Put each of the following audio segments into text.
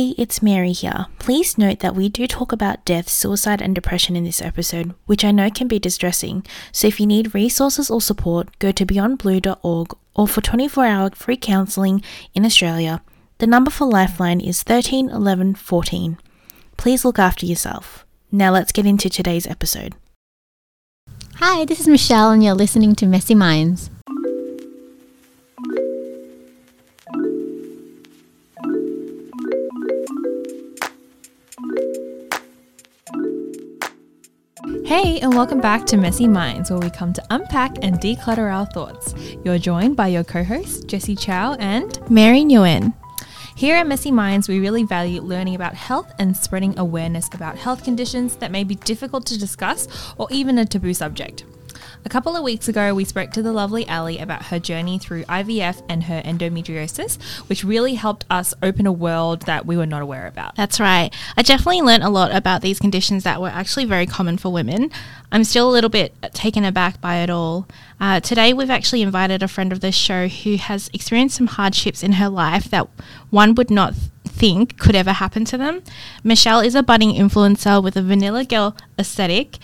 Hey, it's Mary here. Please note that we do talk about death, suicide, and depression in this episode, which I know can be distressing. So if you need resources or support, go to beyondblue.org or for 24 hour free counselling in Australia. The number for Lifeline is 13 11 14. Please look after yourself. Now let's get into today's episode. Hi, this is Michelle, and you're listening to Messy Minds. Hey, and welcome back to Messy Minds, where we come to unpack and declutter our thoughts. You're joined by your co hosts, Jessie Chow and Mary Nguyen. Here at Messy Minds, we really value learning about health and spreading awareness about health conditions that may be difficult to discuss or even a taboo subject. A couple of weeks ago, we spoke to the lovely Ali about her journey through IVF and her endometriosis, which really helped us open a world that we were not aware about. That's right. I definitely learned a lot about these conditions that were actually very common for women. I'm still a little bit taken aback by it all. Uh, today, we've actually invited a friend of the show who has experienced some hardships in her life that one would not think could ever happen to them. Michelle is a budding influencer with a vanilla girl aesthetic.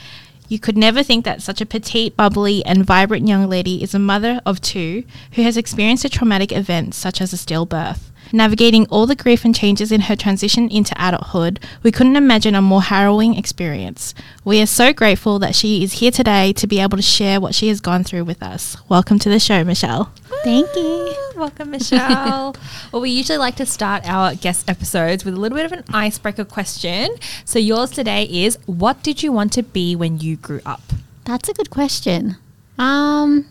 You could never think that such a petite, bubbly, and vibrant young lady is a mother of two who has experienced a traumatic event such as a stillbirth. Navigating all the grief and changes in her transition into adulthood, we couldn't imagine a more harrowing experience. We are so grateful that she is here today to be able to share what she has gone through with us. Welcome to the show, Michelle. Thank you. Welcome, Michelle. well, we usually like to start our guest episodes with a little bit of an icebreaker question. So, yours today is What did you want to be when you grew up? That's a good question. Um,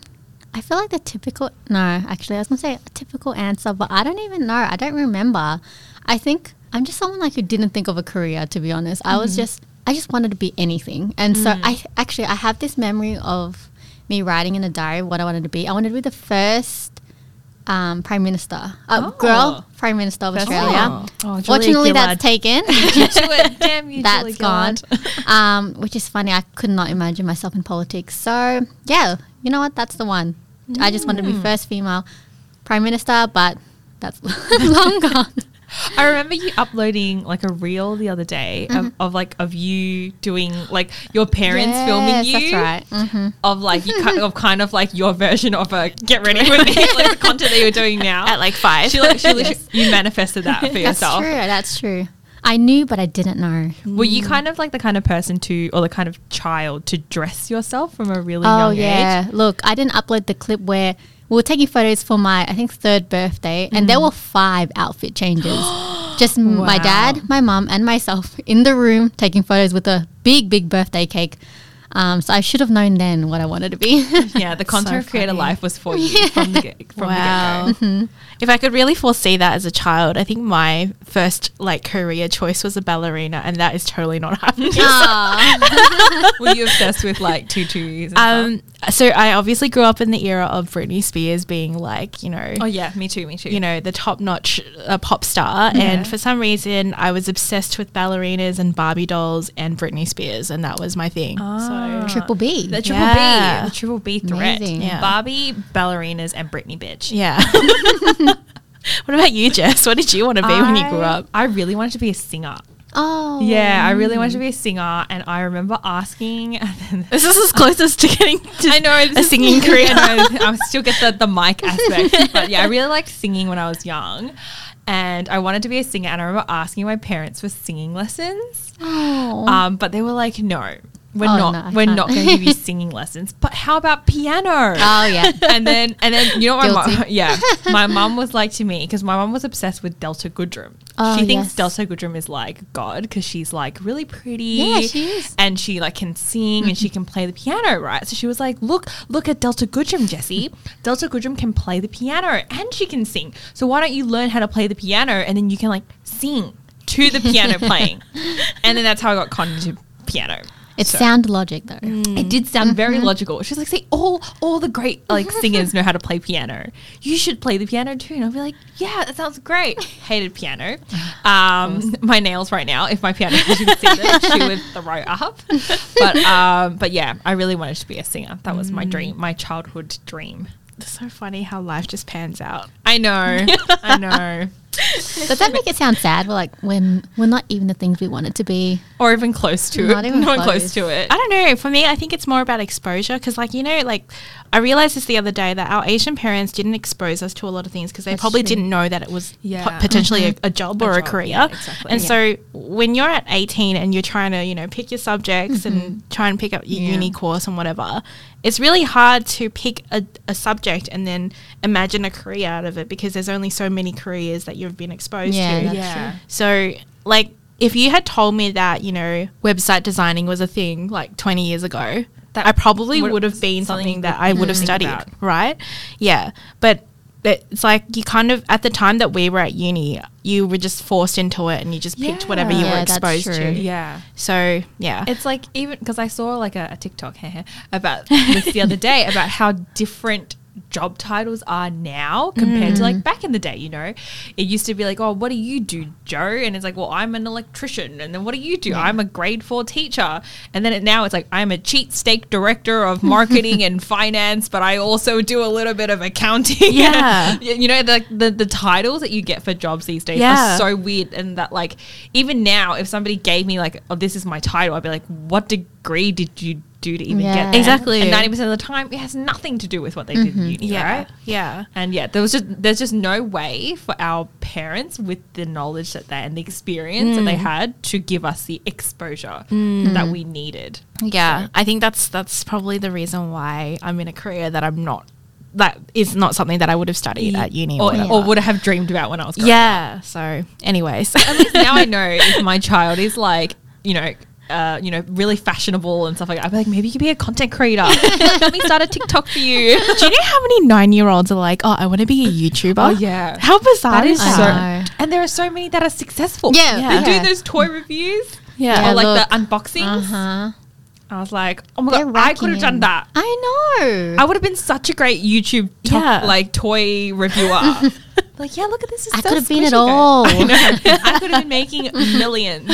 I feel like the typical. No, actually, I was gonna say a typical answer, but I don't even know. I don't remember. I think I'm just someone like who didn't think of a career. To be honest, I was just. I just wanted to be anything, and so I actually I have this memory of me writing in a diary what I wanted to be. I wanted to be the first um, prime minister, uh, Oh. girl prime minister of First- Australia. Oh. Oh, Fortunately, Gillard. that's taken. Damn you, That's gone. Um, which is funny. I could not imagine myself in politics. So yeah, you know what? That's the one. I just wanted to be first female prime minister, but that's long gone. I remember you uploading like a reel the other day of, of like of you doing like your parents filming you. That's right. hmm Of like you kind of kind of like your version of a get ready with me, like the content that you're doing now. At like five. she like she literally, you manifested that for That's yourself. That's true. That's true. I knew, but I didn't know. Were you kind of like the kind of person to, or the kind of child to dress yourself from a really Oh young yeah. age? Look, I didn't upload the clip where we were taking photos for my I think third birthday, and there mm. were five outfit changes. Just m my dad, my mum, and myself in the room taking photos with a big, big birthday cake. Um, so I should have known then what I wanted to be. Yeah, the content So creator life was for you from the get, from wow. the get-go. If I could really foresee that as a child, I think my first like career choice was a ballerina, and that is totally not happening. Aw. Were you obsessed with like tutus? And stuff? um, so I obviously grew up in the era of Britney Spears being like, you know, Oh yeah, me too, me too. you know, the top notch uh, pop star. Yeah. And for some reason, I was obsessed with ballerinas and Barbie dolls and Britney Spears, and that was my thing. Triple B. the triple Yeah. B, the triple B threat. Amazing. Yeah. Barbie, ballerinas, and Britney bitch. Yeah. what about you, Jess? What did you want to be when you grew I- up? I really wanted to be a singer. oh. Yeah, I really wanted to be a singer, and I remember asking. This is as closest to getting to I know a singing career. I know. I still get the, the mic aspect, but yeah, I really liked singing when I was young, and I wanted to be a singer. And I remember asking my parents for singing lessons, Oh. um, but they were like, "No, we're Oh, not. no, we're can't." not going to give you singing lessons. But how about piano?" oh yeah. and then and then you know my mom, yeah my mum was like to me because my mum was obsessed with Delta Goodrem. Oh, she thinks yes. Delta Goodrem is like God because she's like really pretty. Yeah, she is. and she like can sing and she mm-hmm. can play the piano, right? So she was like, "Look, look at Delta Goodrem, Jesse. Delta Goodrem can play the piano and she can sing. So why don't you learn how to play the piano and then you can like sing to the piano playing?" And then that's how I got conned into piano. It's So- sound logic though. it did sound very logical. She's like, "See, all all the great like singers know how to play piano. You should play the piano too." And I'll be like, "Yeah, that sounds great." Hated piano. Um, my nails right now. If my piano you can see them, she would throw up. But um, but yeah, I really wanted to be a singer. That was my dream, my childhood dream. It's so funny how life just pans out. I know, I know. Does that make it sound sad? We're like when we're not even the things we wanted to be. or even close to Not it. even Not close close. to it. I don't know. For me, I think it's more about exposure because, like, you know, like I realized this the other day that our Asian parents didn't expose us to a lot of things because they That's probably true. didn't know that it was Yeah. po- potentially mm-hmm. a, a job or a, career. yeah, exactly. And Yeah. so when you're at 18 and you're trying to, you know, pick your subjects and mm-hmm. try and pick up your Yeah. uni course and whatever, it's really hard to pick a, a subject and then imagine a career out of it because there's only so many careers that you've been exposed Yeah, to. that's yeah. So, like, if you had told me that, you know, website designing was a thing like 20 years ago, That I probably would- would have been something something that I would have studied, about. right? Yeah. But it's like you kind of, at the time that we were at uni, you were just forced into it and you just picked whatever you Yeah. were Yeah, that's exposed true. to. Yeah. So, yeah. It's like even because I saw like a, a TikTok about this the other day about how different job titles are now compared to like mm. back in the day. You know, it used to be like, oh, what do you do, Joe? And it's like, well, I'm an electrician, and then what do you do? I'm a grade four teacher, and then it, now it's like I'm a cheat steak director of marketing and finance, but I also do a little bit of accounting. Yeah. you know, the, the the titles that you get for jobs these days Yeah. are so weird and that like even now if somebody gave me like oh this is my title i'd be like what degree did you do to even Yeah. get there? Exactly. and 90% of the time it has nothing to do with what they did in mm-hmm. uni yeah. right Yeah. and yeah there was just there's just no way for our parents with the knowledge that they and the experience that they mm. had to give us the exposure mm. that we needed Yeah, I think that's that's probably the reason why I'm in a career that I'm not. That is not something that I would have studied at uni. or, Or, or would have dreamed about when i was growing yeah. So, anyways, at least now I know if my child is like, you know, uh, you know, really fashionable and stuff like that. I'd be like, maybe you could be a content creator. Let me start a TikTok for you. Do you know how many nine year olds are like, oh, I want to be a YouTuber? Oh, yeah. How bizarre That is that? so, and there are so many that are successful. Yeah, Yeah. they're doing those toy reviews Yeah. Or like look. the unboxings. Uh huh. I was like, oh my They're god, I could have done that. I know. I would have been such a great YouTube top, Yeah. like toy reviewer. like, yeah, look at this. It's I so could have been guys. all. I. I could have been making millions.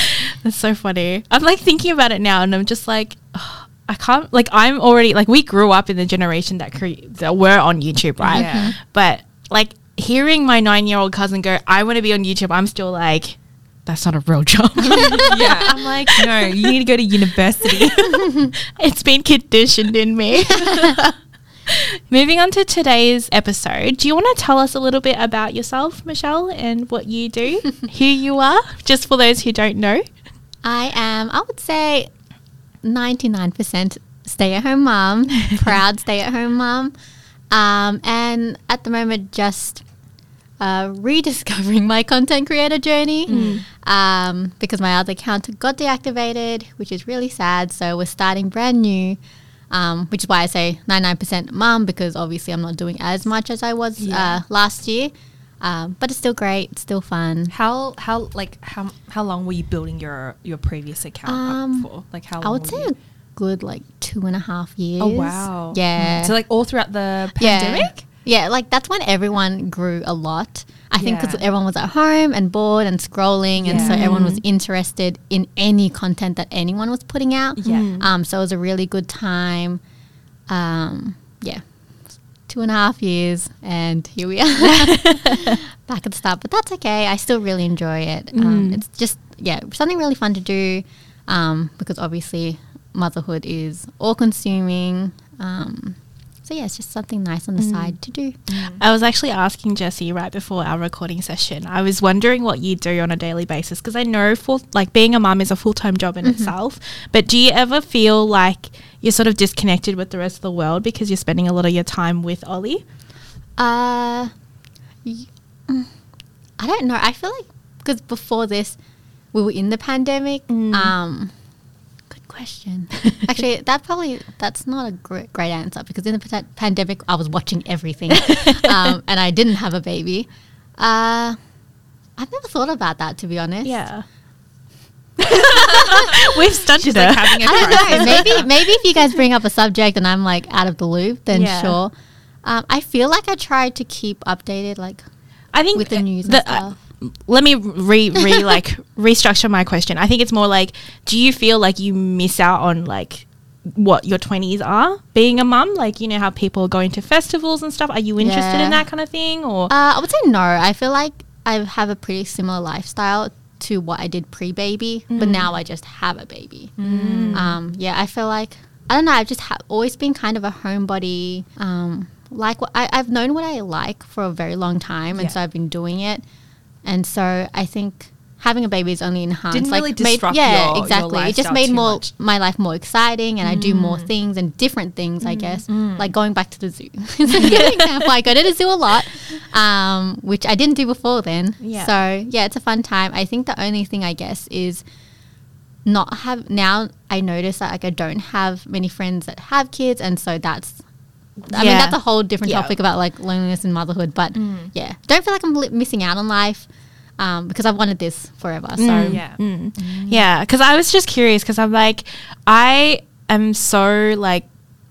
That's so funny. I'm like thinking about it now, and I'm just like, ugh, I can't. Like, I'm already like we grew up in the generation that cre- that were on YouTube, right? Yeah. Mm-hmm. But like hearing my nine year old cousin go, "I want to be on YouTube," I'm still like, that's not a real job. yeah, I'm like, no, you need to go to university. it's been conditioned in me. Moving on to today's episode, do you want to tell us a little bit about yourself, Michelle, and what you do, who you are, just for those who don't know? I am, I would say, 99% stay at home mom, proud stay at home mom. Um, and at the moment, just uh, rediscovering my content creator journey um, because my other account got deactivated, which is really sad. So we're starting brand new. Um, which is why I say 99% mom because obviously I'm not doing as much as I was Yeah. uh, last year. Um, but it's still great, it's still fun. How how like how how long were you building your your previous account Um, for? Like how long I would say you- a good like two and a half years. Oh wow. Yeah. So like all throughout the pandemic? Yeah, like that's when everyone grew a lot. I think because Yeah. everyone was at home and bored and scrolling, and so everyone was interested in any content that anyone was putting out. Yeah. Mm. Um, so it was a really good time. Um, yeah, two and a half years, and here we are back at the start. But that's okay. I still really enjoy it. Um, it's just yeah, something really fun to do um, because obviously motherhood is all consuming. Um, so yeah, it's just something nice on the side to do. I was actually asking Jesse right before our recording session. I was wondering what you do on a daily basis because I know full like being a mum is a full time job in itself. But do you ever feel like you're sort of disconnected with the rest of the world because you're spending a lot of your time with Ollie? Uh, y- mm, I don't know. I feel like because before this, we were in the pandemic. Um, good question. Actually, that probably that's not a great, great answer because in the pa- pandemic, I was watching everything, um, and I didn't have a baby. Uh, I've never thought about that to be honest. Yeah. We've studied She's her. like having a I don't know. Maybe maybe if you guys bring up a subject and I'm like out of the loop, then Yeah. sure. Um, I feel like I try to keep updated, like I think with the news and the- stuff. Let me re, re like restructure my question. I think it's more like, do you feel like you miss out on like what your 20s are being a mum like you know how people are going to festivals and stuff are you interested Yeah. in that kind of thing or Uh, I would say no. I feel like I have a pretty similar lifestyle to what I did pre-baby, but now I just have a baby. Um, yeah, I feel like I don't know. I've just ha- always been kind of a homebody. Um, like what I, I've known what I like for a very long time, and Yeah. so I've been doing it. And so I think having a baby is only enhanced. Didn't like really made, yeah, your- your exactly. it just made more much. my life more exciting, and I do more mm. things and different things. I mm, guess mm. like going back to the zoo. It's a good example. I go to the zoo a lot, um, which I didn't do before then. Yeah. So yeah, it's a fun time. I think the only thing I guess is not have now. I notice that like I don't have many friends that have kids, and so that's. I mean that's a whole different Yeah. topic about like loneliness and motherhood, but yeah, don't feel like I'm li- missing out on life um, because I've wanted this forever. So Mm. Yeah. Yeah, because I was just curious because I'm like, I am so like,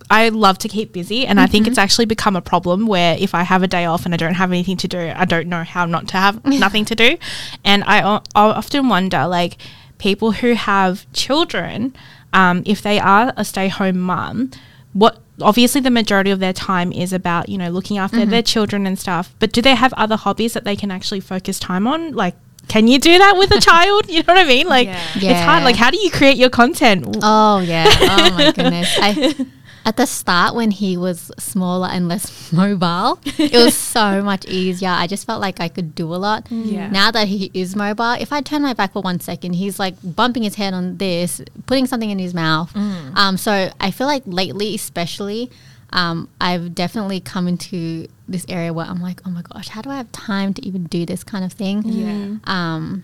I love to keep busy, and I think it's actually become a problem where if I have a day off and I don't have anything to do, I don't know how not to have nothing to do, and I, o- I often wonder like people who have children, um, if they are a stay-home mum, what obviously the majority of their time is about you know looking after mm-hmm. their children and stuff but do they have other hobbies that they can actually focus time on? Like can you do that with a child? You know what i mean? Like Yeah. it's hard. Like how do you create your content? Oh yeah. Oh my goodness. I, at the start when he was smaller and less mobile, it was so much easier. I just felt like I could do a lot. Yeah. Now that he is mobile, if I turn my back for one second, he's like bumping his head on this, putting something in his mouth. Um, so I feel like lately, especially, um, I've definitely come into this area where I'm like, oh my gosh, how do I have time to even do this kind of thing? Yeah. Um,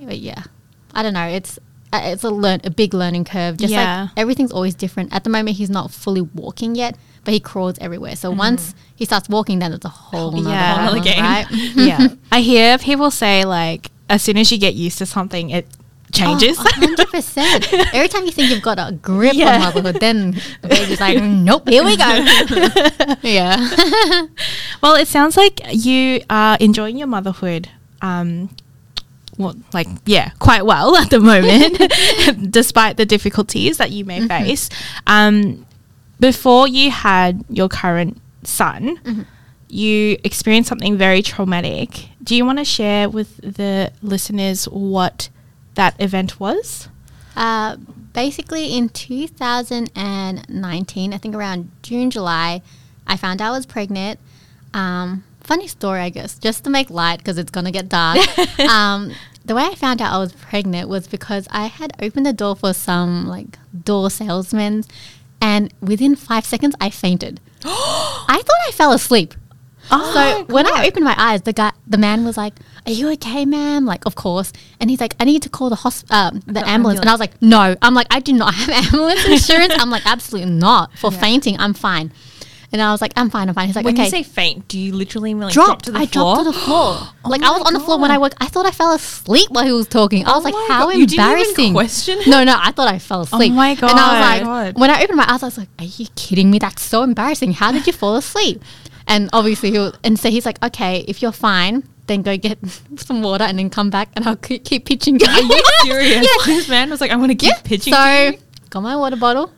but yeah, I don't know. It's it's a learn a big learning curve. Just Yeah. like everything's always different. At the moment, he's not fully walking yet, but he crawls everywhere. So once he starts walking, then it's a whole nother, Yeah. Another game. right? yeah i hear people say like as soon as you get used to something it changes Oh, hundred percent. Every time you think you've got a grip Yeah. on motherhood, then the baby's like, nope, here we go. yeah. well it sounds like you are enjoying your motherhood um well, like yeah, quite well at the moment, despite the difficulties that you may face. Um, before you had your current son, you experienced something very traumatic. Do you want to share with the listeners what that event was? Uh, basically, in 2019, I think around June, July, I found out I was pregnant. Um, funny story, I guess, just to make light because it's going to get dark. um, the way I found out I was pregnant was because I had opened the door for some like door salesmen, and within five seconds, I fainted. I thought I fell asleep. so when I opened my eyes, the guy, the man was like, "Are you okay, ma'am?" Like, of course. And he's like, "I need to call the hosp- um, the, ambulance." And I was like, "No." I'm like, "I do not have ambulance insurance." I'm like, "Absolutely not for fainting. I'm fine." And I was like, "I'm fine. I'm fine." He's like, When "Okay." you say faint, do you literally mean like drop dropped. to the I floor? dropped to the floor. like oh I my was on the floor when I woke. I thought I fell asleep while he was talking. I oh was like, "How God. You didn't even embarrassing!" question No, no, I thought I fell oh asleep. Oh my God. And I was like, God. when I opened my eyes, I was like, "Are you kidding me? That's so embarrassing. How did you fall asleep?" And obviously, he was, and so he's like, "Okay, if you're fine, then go get some water and then come back, and I'll keep, keep pitching you." Are you serious? This man was like, I'm going to keep pitching so to you. got my water bottle,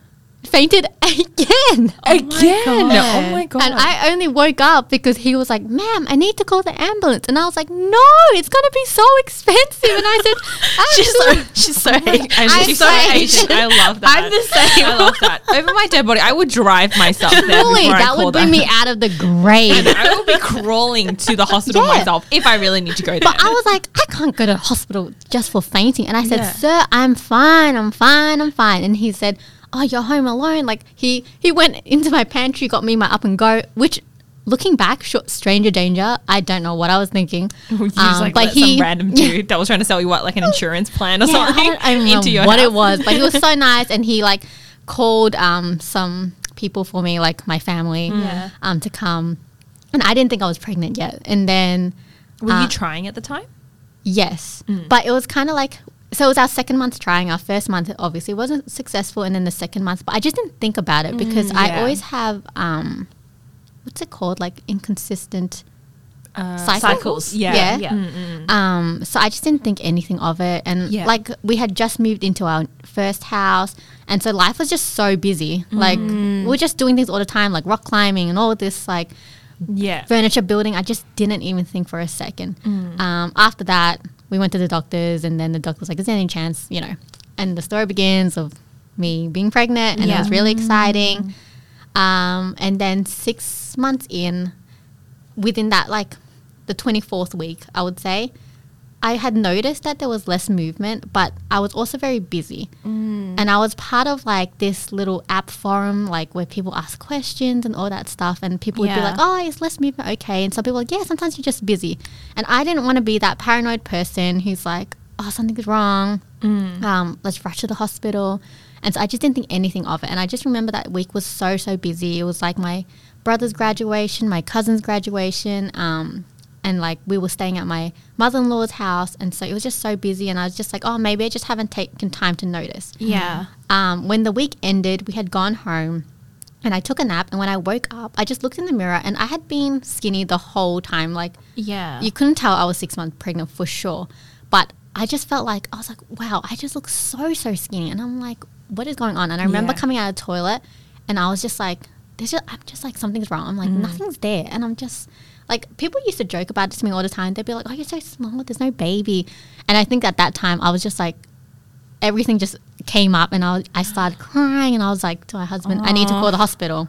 fainted again. Oh again. God. Oh my god. And I only woke up because he was like, "Ma'am, I need to call the ambulance." And I was like, "No, it's gonna be so expensive." And I said, She's so she's so Asian. I'm she's so so Asian. Asian. I love that. I'm the same. I love that. Over my dead body, I would drive myself there Truly, before I that would bring them. me out of the grave. I will be crawling to the hospital Yeah. myself if I really need to go there. But I was like, I can't go to hospital just for fainting. And I said, Yeah. Sir, I'm fine, I'm fine, I'm fine. And he said, Oh, you're home alone. Like he he went into my pantry, got me my up and go, which looking back, sh- stranger danger. I don't know what I was thinking. you just Um, like but let he- some random dude that was trying to sell you what, like an insurance plan or Yeah, I something, don't, I don't into know your what it was, but he was so nice, and he like called um some people for me, like my family, Yeah. um to come, and I didn't think I was pregnant yet, and then Were uh, you trying at the time? yes, but it was kind of like. So it was our second month trying. Our first month obviously wasn't successful, and then the second month. But I just didn't think about it because I yeah. always have um, what's it called? Like inconsistent Uh, cycle. cycles. Yeah. Yeah. Yeah. Um, so I just didn't think anything of it, and Yeah. like we had just moved into our first house, and so life was just so busy. Like we are just doing things all the time, like rock climbing and all this like Yeah. furniture building. I just didn't even think for a second. Um, after that, we went to the doctors, and then the doctor was like, "Is there any chance?" You know, and the story begins of me being pregnant, and it was really exciting. Um, and then six months in, within that like the twenty fourth week, I would say. I had noticed that there was less movement, but I was also very busy. And I was part of like this little app forum, like where people ask questions and all that stuff. And people would be like, oh, is less movement okay? And some people like, yeah, sometimes you're just busy. And I didn't want to be that paranoid person who's like, oh, something's wrong. Um, let's rush to the hospital. And so I just didn't think anything of it. And I just remember that week was so, so busy. It was like my brother's graduation, my cousin's graduation. Um, and like we were staying at my mother-in-law's house and so it was just so busy and i was just like oh maybe i just haven't taken time to notice Yeah. um, when the week ended we had gone home and i took a nap and when i woke up i just looked in the mirror and i had been skinny the whole time like Yeah. you couldn't tell i was six months pregnant for sure but i just felt like i was like wow i just look so so skinny and i'm like what is going on and i remember Yeah. coming out of the toilet and i was just like there's just i'm just like something's wrong i'm like nothing's there and i'm just like people used to joke about it to me all the time they'd be like oh you're so small there's no baby and i think at that time i was just like everything just came up and I, was, I started crying and I was like to my husband, I need to call the hospital.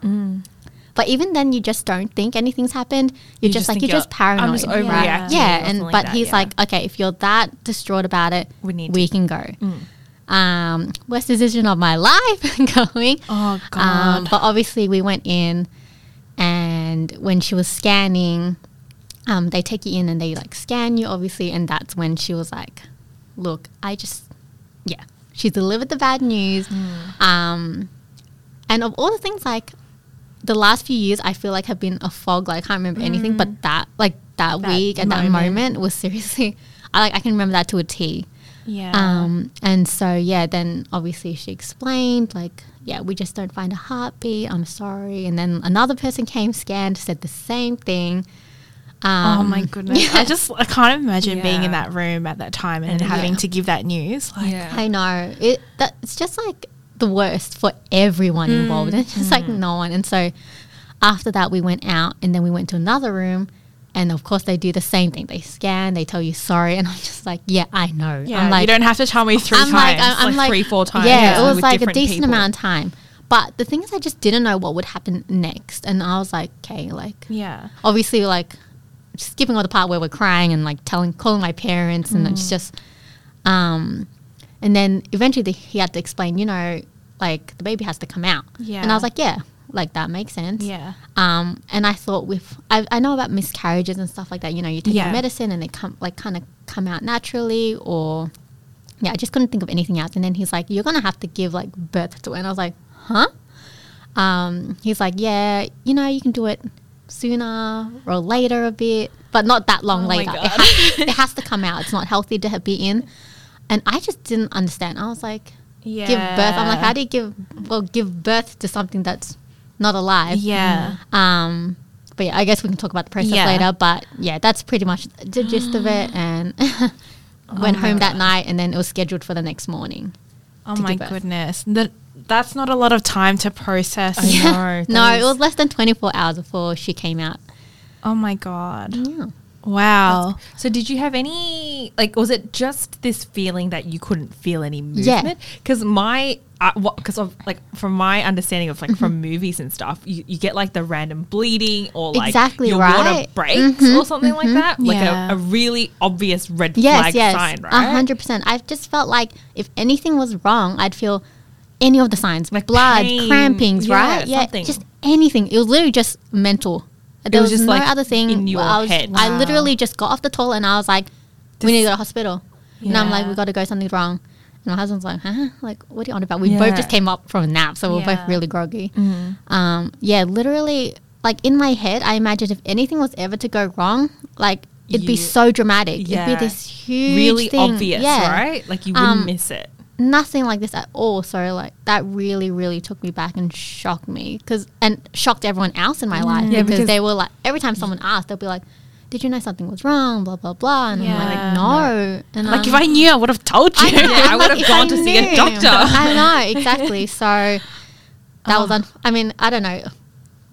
But even then, you just don't think anything's happened. You're You just, just like, you're just paranoid. I'm just yeah. overreacting Yeah, or and like but that, he's yeah. like, okay, if you're that distraught about it, We need we can go. Um, worst decision of my life going. Oh God. Um, but obviously, we went in, and when she was scanning, um, they take you in and they like scan you, obviously, and that's when she was like, "Look, I just, yeah." She delivered the bad news, um, and of all the things, like the last few years, I feel like have been a fog. Like I can't remember anything, but that, like that, That week and that moment. moment was seriously, I like I can remember that to a T. yeah. Um, and so yeah, then obviously she explained like, yeah, we just don't find a heartbeat. I'm sorry. And then another person came, scanned, said the same thing. Um, oh my goodness. I just I can't imagine being in that room at that time and, And having yeah. to give that news. Like yeah. I know it. That it's just like the worst for everyone involved. It's just like no one. And so after that, we went out, and then we went to another room. And of course, they do the same thing. They scan, they tell you sorry, and I'm just like, yeah, I know. yeah, I'm like, you don't have to tell me 3 I'm times. like, I'm, I'm like like three, four times, Yeah, yeah, it was like a decent people. amount of time. But the thing is, I just didn't know what would happen next, and I was like, okay, like yeah. obviously, like skipping all the part where we're crying and like telling, calling my parents, and Mm. it's just, um, and then eventually the, he had to explain, you know, like the baby has to come out. Yeah, and I was like, yeah, like that makes sense. Yeah. Um, and I thought with I, I know about miscarriages and stuff like that. You know, you take Yeah. medicine and they come like kind of come out naturally, or yeah, I just couldn't think of anything else. And then he's like, "You're gonna have to give like birth to it," and I was like, "Huh?" Um, he's like, "Yeah, you know, you can do it sooner or later a bit, but not that long Oh later. It has, it has to come out. It's not healthy to be in." And I just didn't understand. I was like, Yeah. "Give birth." I'm like, "How do you give well give birth to something that's not alive?" Yeah. Um, but yeah, I guess we can talk about the process Yeah. later. But yeah, that's pretty much the gist of it. And went Oh home that night, and then it was scheduled for the next morning. Oh my goodness. That that's not a lot of time to process. I know. no, it was less than 24 hours before she came out. Oh my god. Yeah. Wow. So did you have any like was it just this feeling that you couldn't feel any movement? Yeah. Because my uh, because of like from my understanding of like from mm-hmm. movies and stuff, you, you get like the random bleeding or like Exactly your water right. breaks Mhm, or something like mm-hmm. that, like Yeah. a, a really obvious red Yes, flag yes, sign, a right? hundred percent. I've just felt like if anything was wrong, I'd feel any of the signs, Like blood, pain, crampings, yeah, right? Yeah, something. just anything. It was literally just mental. There was was, just, no like, other thing. in your I was, head. I Wow. literally just got off the toilet and I was like, "We need to go to the hospital." And I'm like, Yeah. "We got to go. Something's wrong." And my husband's like, "Huh? Like, what are you on about?" We Yeah. both just came up from a nap, so we we're Yeah. both really groggy. Mm-hmm. Um, yeah, literally, like in my head, I imagined if anything was ever to go wrong, like it'd be so dramatic. Yeah. It'd be this huge, really thing. obvious, Yeah. right? Like you wouldn't Um, miss it. Nothing like this at all. So like that really, really took me back and shocked me because and shocked everyone else in my life Yeah, because, because- they were like every time someone asked, they'll be like, did you know something was wrong? Blah blah blah. And I'm like, no. And Like um, if I knew, I would have told you. I know, Yeah, I I'm would've gone I to see a doctor. I know exactly. So that Oh. was. Un- I mean, I don't know.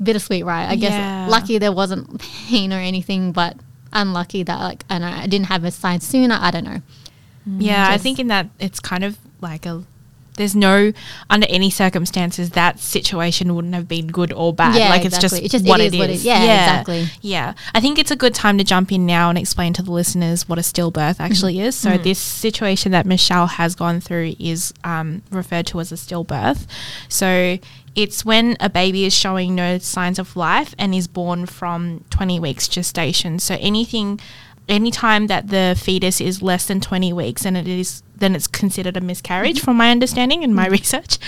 Bittersweet, right? I guess Yeah. lucky there wasn't pain or anything, but unlucky that like I know I didn't have a sign sooner. I don't know. Yeah, I think in that it's kind of like a. There's no under any circumstances that situation wouldn't have been good or bad. Yeah, like it's exactly. just It just- what it it is what it- yeah, exactly. Yeah, I think it's a good time to jump in now and explain to the listeners what a stillbirth actually is. So this situation that Michelle has gone through is um, referred to as a stillbirth. So it's when a baby is showing no signs of life and is born from 20 weeks gestation. So anything anytime that the fetus is less than 20 weeks and it is then it's considered a miscarriage from my understanding and my research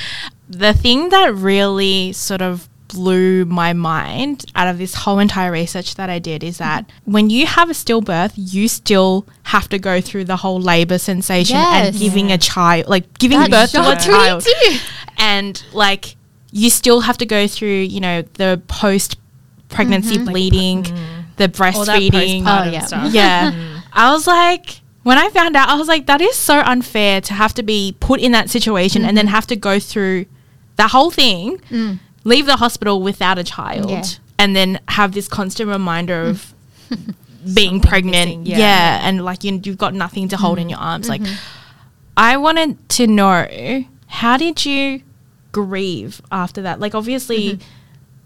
the thing that really sort of blew my mind out of this whole entire research that I did is that when you have a stillbirth you still have to go through the whole labor sensation and Yes. giving a child like giving That's birth to a child. and like you still have to go through you know the post pregnancy Mm-hmm. bleeding the breastfeeding Oh, yeah. stuff. yeah. I was like, when I found out, I was like, that is so unfair to have to be put in that situation and then Mm-hmm. have to go through the whole thing, leave the hospital without a child, Mm. Yeah. and then have this constant reminder of being Something pregnant. missing, Yeah. yeah. And like you, you've got nothing to hold in Mm. your arms. Like, Mm-hmm. I wanted to know how did you grieve after that? Like, obviously. Mm-hmm.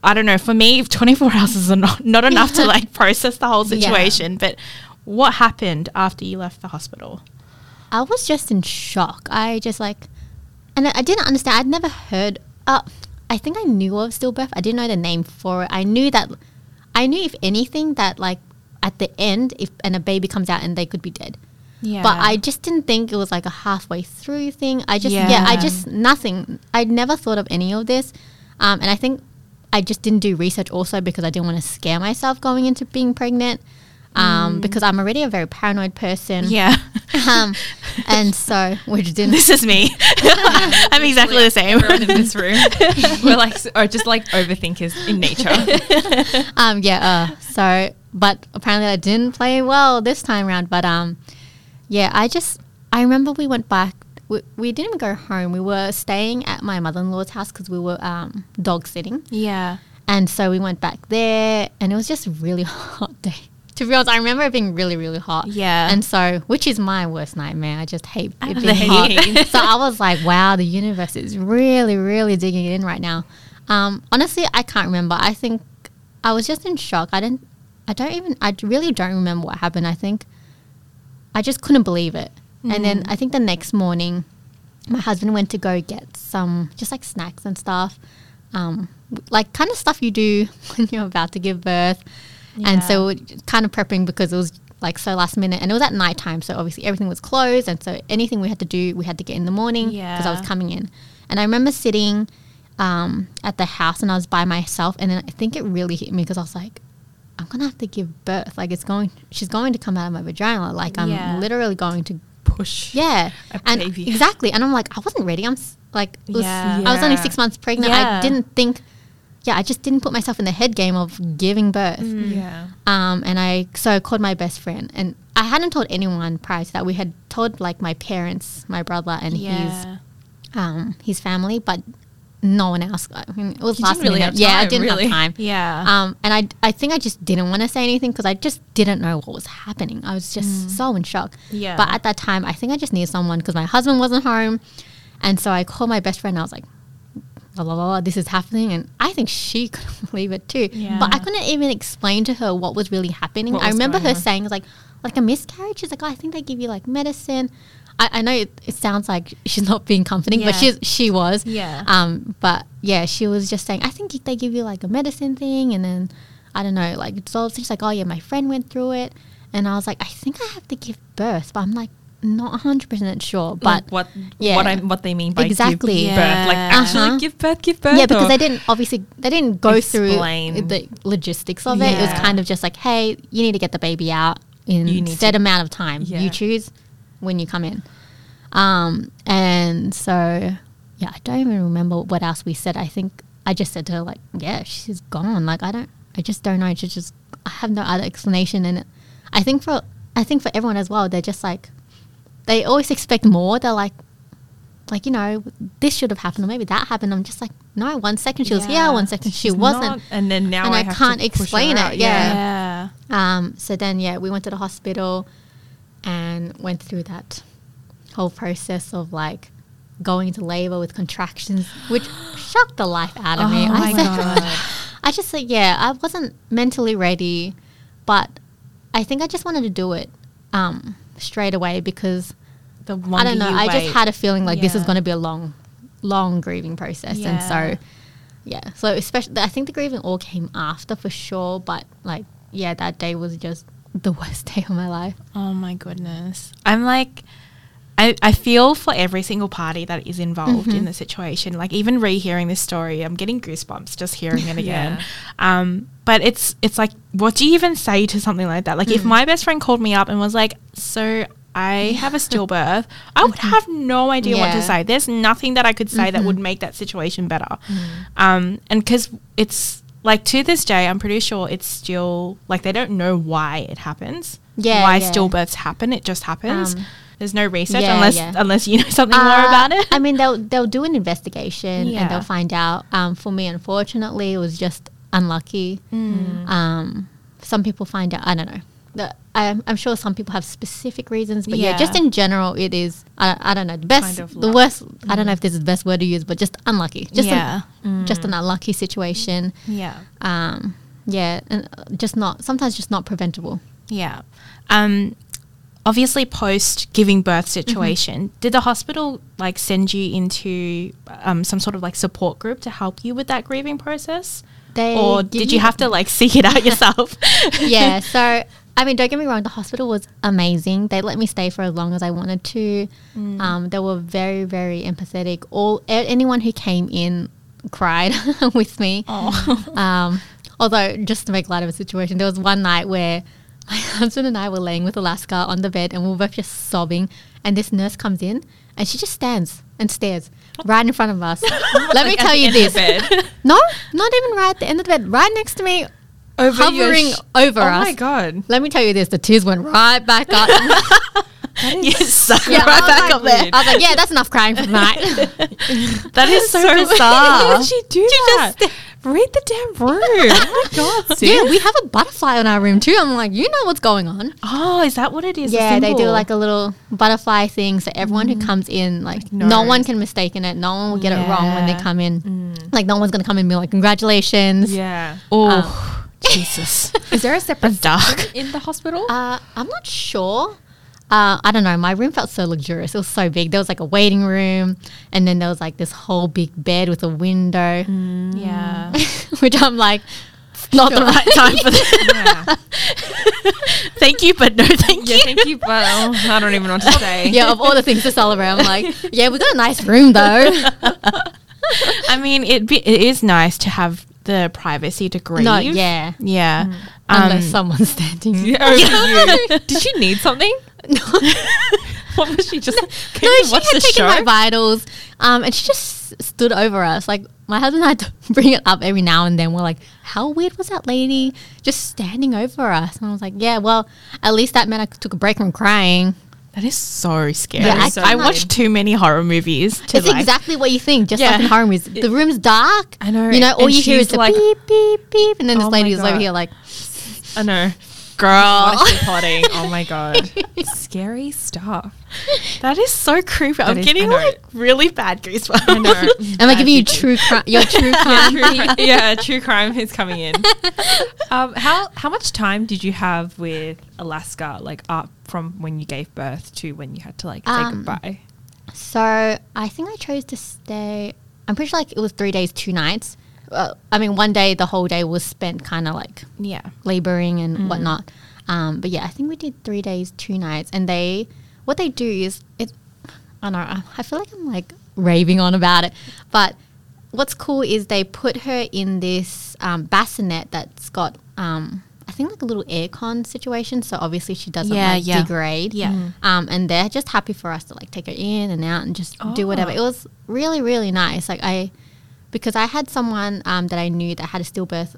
I don't know. For me, 24 hours is not, not enough to like process the whole Yeah. situation. But what happened after you left the hospital? I was just in shock. I just like, and I I didn't understand. I'd never heard. Uh, I think I knew of stillbirth. I didn't know the name for it. I knew that. I knew if anything that like at the end, if and a baby comes out and they could be dead. Yeah. But I just didn't think it was like a halfway through thing. I just yeah, I just nothing. I'd never thought of any of this, um, and I think I just didn't do research also because I didn't want to scare myself going into being pregnant. Um, because I'm already a very paranoid person. yeah. Um, and so which didn't this is me. I'm exactly the same. Everyone in this room, we're like, or just like overthinkers in nature. um yeah uh, so but apparently I didn't play well this time around but um yeah I just I remember we went back we, we didn't go home we were staying at my mother-in-law's house because we were um dog sitting Yeah. and so we went back there and it was just a really hot day to be honest I remember it being really really hot Yeah. and so which is my worst nightmare I just hate it being hot so I was like wow the universe is really really digging in right now um honestly I can't remember I think I was just in shock. I didn't. I don't even. I really don't remember what happened. I think I just couldn't believe it. And then I think the next morning, my husband went to go get some just like snacks and stuff, um, like kind of stuff you do when you're about to give birth. And so kind of prepping because it was like so last minute, and it was at night time. So obviously everything was closed, and so anything we had to do, we had to get in the morning because I was coming in. And I remember sitting um, at the house and I was by myself. And then I think it really hit me because I was like, I'm gonna have to give birth. Like it's going, she's going to come out of my vagina. Like I'm Yeah. literally going to, Push. yeah, A and baby. exactly. And I'm like, I wasn't ready. I'm s- like, was, Yeah. I was only six months pregnant. Yeah. I didn't think, yeah, I just didn't put myself in the head game of giving birth. Yeah. Um, and I so I called my best friend, and I hadn't told anyone prior to that. We had told like my parents, my brother, and his um, his family, but no one else. I mean, it was You last really minute. yeah, I didn't really. have time. Yeah. Um, and I, I think I just didn't want to say anything because I just didn't know what was happening. I was just so in shock. Yeah. But at that time, I think I just needed someone because my husband wasn't home, and so I called my best friend. and I was like, blah, blah, blah, this is happening. And I think she couldn't believe it too. Yeah. But I couldn't even explain to her what was really happening. What I remember her on. saying, like, like a miscarriage. She's like, oh, I think they give you like medicine. I, I know it, it sounds like she's not being comforting, but Yeah. she's, she was. Yeah. Um, but yeah, she was just saying, I think they give you like a medicine thing. And then, I don't know, like, it's all, she's like, oh yeah, my friend went through it. And I was like, I think I have to give birth, but I'm like, not 100% sure. But Like what yeah. what I what they mean by Exactly. give birth, like actually Uh-huh. give birth, give birth. yeah, because they didn't obviously they didn't go Explain. through the logistics of it. It was kind of just like, hey, you need to get the baby out in You need set to- amount of time. Yeah. You choose when you come in. Um, and so yeah, I don't even remember what else we said. I think I just said to her like, yeah, she's gone. Like I don't, I just don't know. It's just I have no other explanation, and I think for I think for everyone as well, they're just like they always expect more. They're like, like you know, this should have happened, or maybe that happened. I'm just like, no. One second she was here, one second she She's wasn't. not, and then now And I, I have can't to push her explain out. it, yeah. Yeah. Um, so then, yeah, we went to the hospital and went through that whole process of like going into labor with contractions, which shocked the life out of me. Oh I my said, God. I just said, yeah, I wasn't mentally ready, but I think I just wanted to do it um, straight away because The I don't know. I just had a feeling like this is going to be a long, long grieving process, and so yeah. So especially, I think the grieving all came after for sure, but like yeah, that day was just the worst day of my life. Oh my goodness. I'm like, I, I feel for every single party that is involved Mm-hmm. in the situation. Like even rehearing this story, I'm getting goosebumps just hearing it again. Yeah. Um, but it's it's like, what do you even say to something like that? Like Mm. if my best friend called me up and was like, "So I have a stillbirth," I would have no idea what to Mm-hmm. Yeah. Mm-hmm. say. There's nothing that I could say that would make that situation better. Um, and because it's like to this day, I'm pretty sure it's still like they don't know why it happens. Yeah, why yeah. stillbirths happen. It just happens. Um, There's no research yeah, unless yeah. unless you know something more Uh, about it. I mean, they'll they'll do an investigation and they'll find out. Um, for me, unfortunately, it was just unlucky. Mm. Um, some people find out. I don't know. The, I'm, I'm sure some people have specific reasons, but yeah, Yeah. just in general, it is. I, I don't know. The best, Kind of the worst. I don't know if this is the best word to use, but just unlucky. Just yeah, an, just an unlucky situation. yeah, Um, yeah, and uh, just not sometimes just not preventable. yeah. Um, obviously, post giving birth Mm-hmm. situation, did the hospital like send you into um, some sort of like support group to help you with that grieving process, They or did you have to like seek it out yourself? yeah. So I mean, don't get me wrong. The hospital was amazing. They let me stay for as long as I wanted to. Mm. Um, they were very, very empathetic. All anyone who came in cried with me. Oh. Um, although, just to make light of a situation, there was one night where my husband and I were laying with Alaska on the bed, and we were both just sobbing. And this nurse comes in, and she just stands and stares right in front of us. Let me Like, at tell you this. No, not even right at the end of the bed, right next to me, Over hovering sh- over oh us. Oh my god. Let me tell you this: the tears went right back up. yes, so Yeah, right back up there. I was like, "Yeah, that's enough crying for tonight." That is so, Why bizarre. did she do that? Just, Read the damn room. oh my god, sis. yeah, we have a butterfly in our room too. I'm like, you know what's going on? Oh, is that what it is? Yeah, they do like a little butterfly thing, so everyone who mm-hmm. comes in, like, no knows. one can mistake in it. No one will get it wrong when they come in. Mm. Like, no one's gonna come in and be like, "Congratulations." Yeah. Oh, Jesus. Is there a separate dark. section in the hospital? Uh, I'm not sure. Uh, I don't know. My room felt so luxurious. It was so big. There was like a waiting room, and then there was like this whole big bed with a window, yeah. which I'm like, not the right time for that. yeah. thank you, but no thank yeah, you. thank you, but oh, I don't even know what to say. yeah, of all the things to celebrate, I'm like, yeah, we got a nice room though. I mean, it be, it is nice to have the privacy no, yeah, Yeah. unless Um, someone's standing. Over you. Did she need something? what was she just? No, to she had taken show? my vitals, um, and she just stood over us. Like my husband had to bring it up every now and then. We're like, "How weird was that lady just standing over us?" And I was like, "Yeah, well, at least that meant I took a break from crying." That is so scary. Yeah, I, I so I cannot- watched too many horror movies to It's like. exactly what you think, just Yeah. like in horror movies. The room's dark. I know, You know, all you hear is the like- beep, beep, beep, and then this Oh lady is over here like, I know. girl. Potting? Oh my god. Scary stuff. that is so creepy. I'm is- getting like really bad goosebumps. I know. "Am I giving you true crime? Your true yeah, crime?" true, yeah, true crime is coming in. Um, how how much time did you have with Alaska, like up from when you gave birth to when you had to like say Um, goodbye? So I think I chose to stay. I'm pretty sure like it was three days, two nights. Uh, I mean, one day the whole day was spent kind of like yeah. laboring and Mm. whatnot. Um, but yeah, I think we did three days, two nights, and they what they do is it. I don't know. I- feel like I'm like raving on about it, but what's cool is they put her in this um, bassinet that's got. Um, think like a little aircon situation, so obviously she doesn't Yeah, like yeah. degrade. Yeah. Mhm. Um, and they're just happy for us to like take her in and out and just do whatever. Oh. It was really, really nice. Like I, because I had someone um, that I knew that had a stillbirth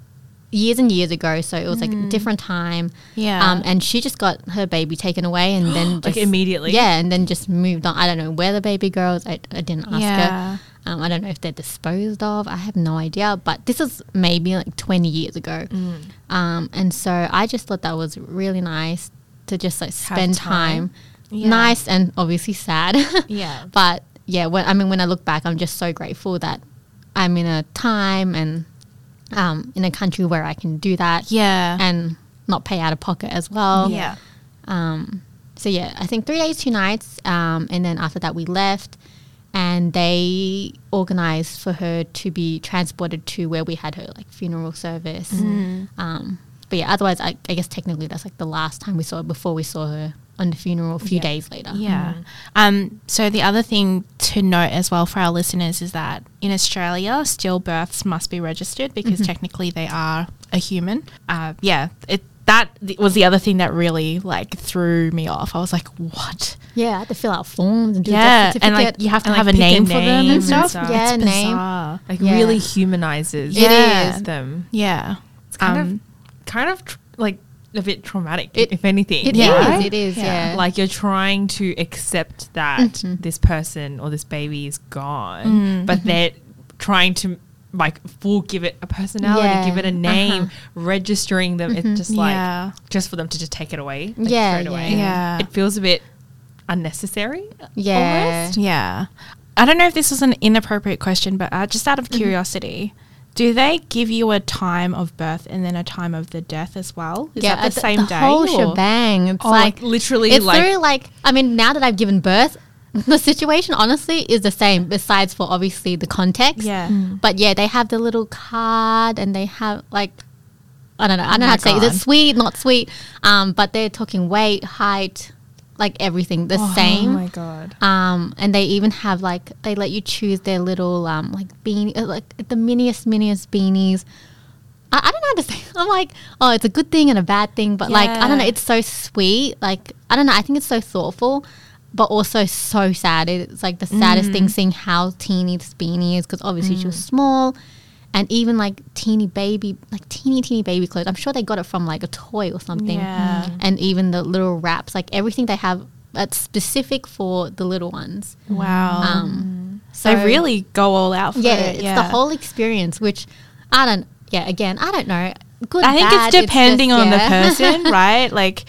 years and years ago, so it was like a different time. Yeah. Um, and she just got her baby taken away, and then Like immediately? Yeah, and then just moved on. I don't know where the baby girl is. I, I didn't ask Yeah. her. Um, I don't know if they're disposed of. I have no idea. But this is maybe like 20 years ago. Mm. Um, and so I just thought that was really nice to just like spend time. time. Yeah. Nice and obviously sad. Yeah. but yeah, when I mean when I look back, I'm just so grateful that I'm in a time and um, in a country where I can do that Yeah. and not pay out of pocket as well. yeah. Um, so yeah, I think three days, two nights, um, and then after that we left, and they organized for her to be transported to where we had her like funeral service. Um, but yeah, otherwise, I, I guess technically that's like the last time we saw her before we saw her on the funeral a few Yeah. days later. Yeah. Um, so the other thing to note as well for our listeners is that in Australia, stillbirths must be registered because technically they are a human. Uh, yeah. It that was the other thing that really like threw me off. I was like, what? Yeah, I had to fill out forms and do a yeah, death and like you have to And, have like, a pick a name for them name and and stuff. stuff. Yeah, it's name. bizarre. Like Yeah. really humanizes It Yeah. is. them. Yeah. It's kind Um, of kind of tr- like a bit traumatic, It- if anything. It is. Yeah. It is. Yeah. Yeah. Like you're trying to accept that Mhm. this person or this baby is gone, Mm. but they're trying to like full give it a personality, Yeah. give it a name, Uh-huh. registering them. It's just like yeah. just for them to just take it away. like, Yeah, straight away. yeah. Yeah. It feels a bit unnecessary. yeah. almost. Yeah. I don't know if this was an inappropriate question, but uh, just out Mm-hmm. of curiosity, do they give you a time of birth and then a time of the death as well? Is that the uh, same the day? whole or- shebang. It's Oh, like literally it's like literally like I mean, now that I've given birth, the situation honestly is the same. Besides for obviously the context, Yeah. But yeah, they have the little card and they have like I don't know. I don't know how to say. Is it sweet? Not sweet. Um, but they're talking weight, height, like everything the Oh same. Oh my god. Um, and they even have like they let you choose their little um like beanie, uh, like the miniest miniest beanies. I, I don't know how to say. I'm like, oh, it's a good thing and a bad thing, but like I don't know. It's so sweet. Like I don't know. I think it's so thoughtful, but also so sad. It's like the saddest thing seeing how teeny this beanie is because obviously she was small. And even like teeny baby, like teeny teeny baby clothes. I'm sure they got it from like a toy or something Yeah. and even the little wraps, like everything they have that's specific for the little ones. Wow. Um, so they really go all out for yeah, it. it's yeah. It's the whole experience, which I don't. Yeah, again, I don't know. Good. I think bad, it's depending just- on yeah. the person, right? Like,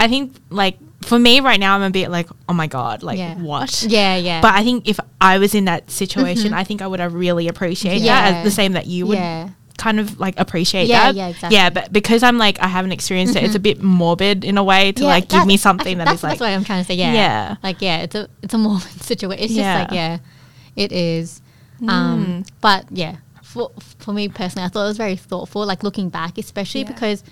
I think like for me right now, I'm a bit like, oh my god, like Yeah. what? yeah, yeah. But I think if I was in that situation, mm-hmm. I think I would have really appreciated Yeah. as the same that you would yeah, kind of like appreciate Yeah, that. yeah, yeah, exactly. Yeah, but because I'm like I haven't experienced it, it's a mm-hmm. bit morbid in a way to like give me something that that's, is like that's what I'm trying to say. Yeah, Yeah. like yeah, it's a it's a morbid situation. It's just like yeah, it is. Mm. Um, but yeah, for for me personally, I thought it was very thoughtful. Like looking back, especially because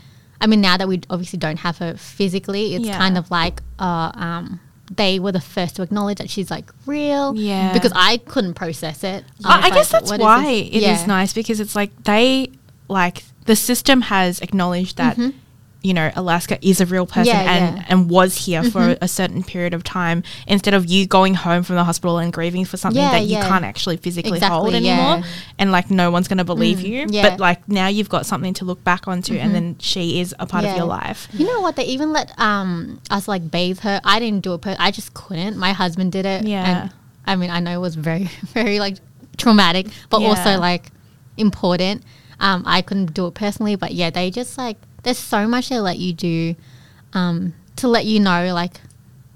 I mean now that we obviously don't have her physically, it's Yeah. kind of like uh um. They were the first to acknowledge that she's like real, Yeah. Because I couldn't process it. I, I guess that's why this? it is Yeah. nice because it's like they like the system has acknowledged that you know Alaska is a real person Mm-hmm. Yeah, and yeah. Mm-hmm. and was here for a certain period of time instead of you going home from the hospital and grieving for something Yeah, that you can't actually physically Exactly, hold. Mm, anymore and like no one's going to believe you yeah. but like now you've got something to look back onto and then she is a part of your life You know what? They even let um us like bathe her. I didn't do it. Per- I just couldn't. My husband did it. Yeah. And I mean, I know it was very, very like traumatic, but also like important. Um, I couldn't do it personally, but yeah, they just like there's so much they let you do, um, to let you know like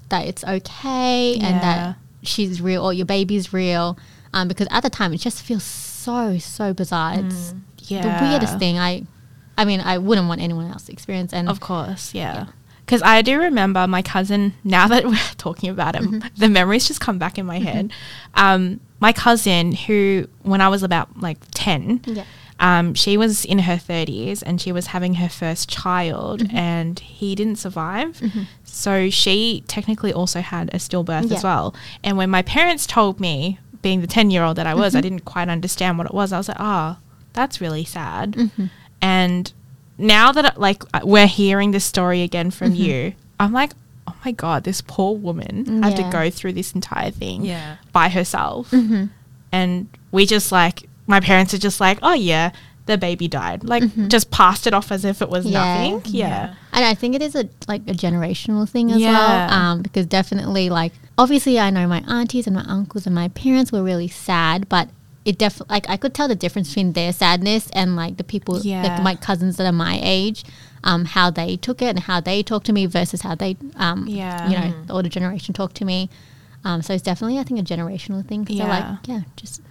that it's okay and that she's real or your baby's real. Um, because at the time it just feels so so bizarre. It's yeah the weirdest thing. I, I mean, I wouldn't want anyone else to experience. And Of course, yeah. Because I do remember my cousin, now that we're talking about him, Mm-hmm. the memories just come back in my head. Um, my cousin, who, when I was about like 10, Yeah. Um, she was in her 30s and she was having her first child Mm-hmm. and he didn't survive. So she technically also had a stillbirth Yeah. as well. And when my parents told me, being the 10 year old that I Mm-hmm. was, I didn't quite understand what it was. I was like, oh, that's really sad. Mm-hmm. And now that like uh, we're hearing this story again from Mm-hmm. you, I'm like, oh my god, this poor woman had to go through this entire thing Yeah. by herself, Mm-hmm. and we just like my parents are just like, oh yeah, the baby died. Like just passed it off as if it was Mm-hmm. Yeah. nothing. Yeah. And I think it is a like a generational thing as Yeah. well. Um, because definitely like obviously I know my aunties and my uncles and my parents were really sad, but it definitely like I could tell the difference between their sadness and like the people Yeah. like my cousins that are my age, um, how they took it and how they talk to me versus how they um Yeah. you know, the older generation talk to me. Um, so it's definitely I think a generational thing. So Yeah. like yeah, just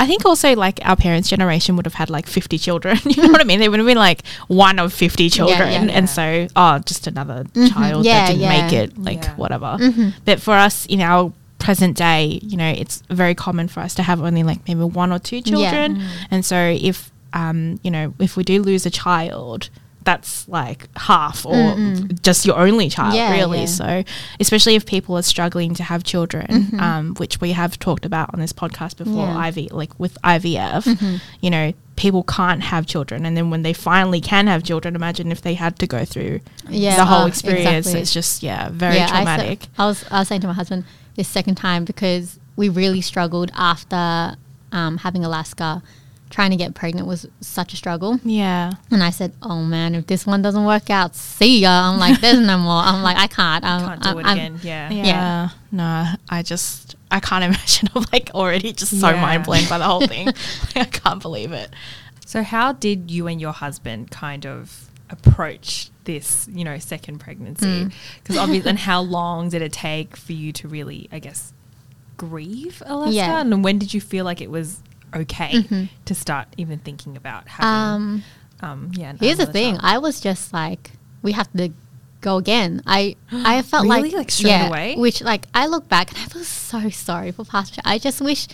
I think also like our parents' generation would have had like 50 children. you know what I mean? They would have been like one of 50 children. yeah. And so, oh, just another mm-hmm. child Yeah, that didn't yeah. make it, like Yeah. whatever. Mm-hmm. But for us in our present day, you know, it's very common for us to have only like maybe one or two children. Mm. And so if, um, you know, if we do lose a child, that's like half or just your only child, Yeah, really. yeah. So, especially if people are struggling to have children, um, which we have talked about on this podcast before, Yeah. IV, like with IVF, you know, people can't have children, and then when they finally can have children, imagine if they had to go through Yeah, the whole oh, experience. exactly. It's just yeah, very I traumatic. I, was I was saying to my husband this second time because we really struggled after um, having Alaska. Trying to get pregnant was such a struggle, yeah, and I said, "Oh man, if this one doesn't work out, see ya." I'm like, "There's no more." I'm like, "I can't." I'm, Can't do I'm- it I'm- again. Yeah. yeah, Yeah. No, I just I can't imagine. I'm like already just so Yeah. mind blown by the whole thing. I can't believe it. So how did you and your husband kind of approach this, you know, second pregnancy? Hmm. Because obviously, and how long did it take for you to really, I guess, grieve Alaska? Yeah. And when did you feel like it was okay to start even thinking about having, Um, um, yeah. here's the thing: child? I was just like, "We have to go again." I I felt Really? like Like, straight yeah, away? Which like I look back and I feel so sorry for Pastor. I just wish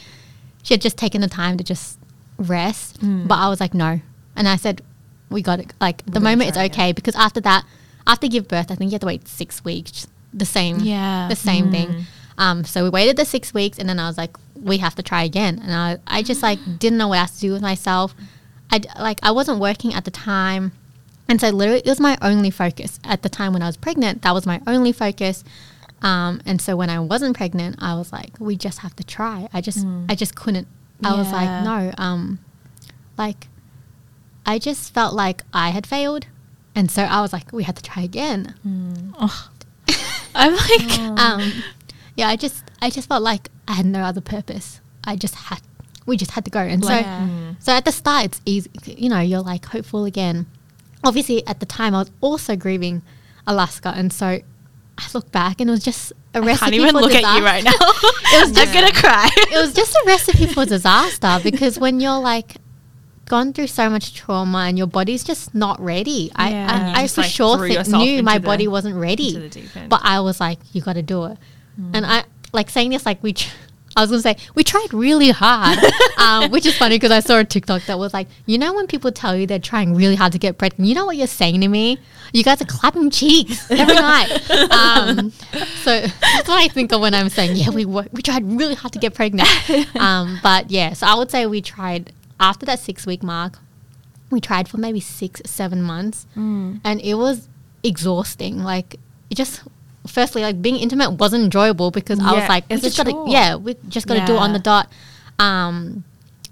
she had just taken the time to just rest. Hmm. But I was like, no, and I said, "We got it." Like the gonna moment it's okay because after that, after give birth, I think you have to wait six weeks. The same, Yeah. the same thing. Um, so we waited the six weeks, and then I was like, we have to try again. And I, I just like didn't know what else to do with myself. I like I wasn't working at the time, and so literally it was my only focus at the time when I was pregnant. That was my only focus. Um, and so when I wasn't pregnant, I was like, we just have to try. I just, I just couldn't. I was like, no. Um, like, I just felt like I had failed, and so I was like, we had to try again. Oh, I'm like, um, yeah, I just I just felt like I had no other purpose. I just had we just had to go, and so Yeah. so at the start it's easy. You know, you're like hopeful again. Obviously, at the time I was also grieving Alaska, and so I look back and it was just a I recipe people I can't even for look disaster. at you right now. It was I'm just gonna cry. it was just a recipe for disaster because when you're like gone through so much trauma and your body's just not ready. Yeah. I, I, I for like, sure knew my the- body wasn't ready. into the deep end. But I was like, you got to do it. And I like saying this like we. Tr- I was gonna say we tried really hard, um, which is funny because I saw a TikTok that was like, you know, when people tell you they're trying really hard to get pregnant, you know what you're saying to me? You guys are clapping cheeks every night. Um, so that's what I think of when I'm saying, yeah, we we tried really hard to get pregnant. Um, but yeah, so I would say we tried after that six week mark. We tried for maybe six, seven months, Mm. and it was exhausting. Like it just, firstly, like being intimate wasn't enjoyable because I was like, we just gotta, chore. yeah, we just gotta do it on the dot. Um,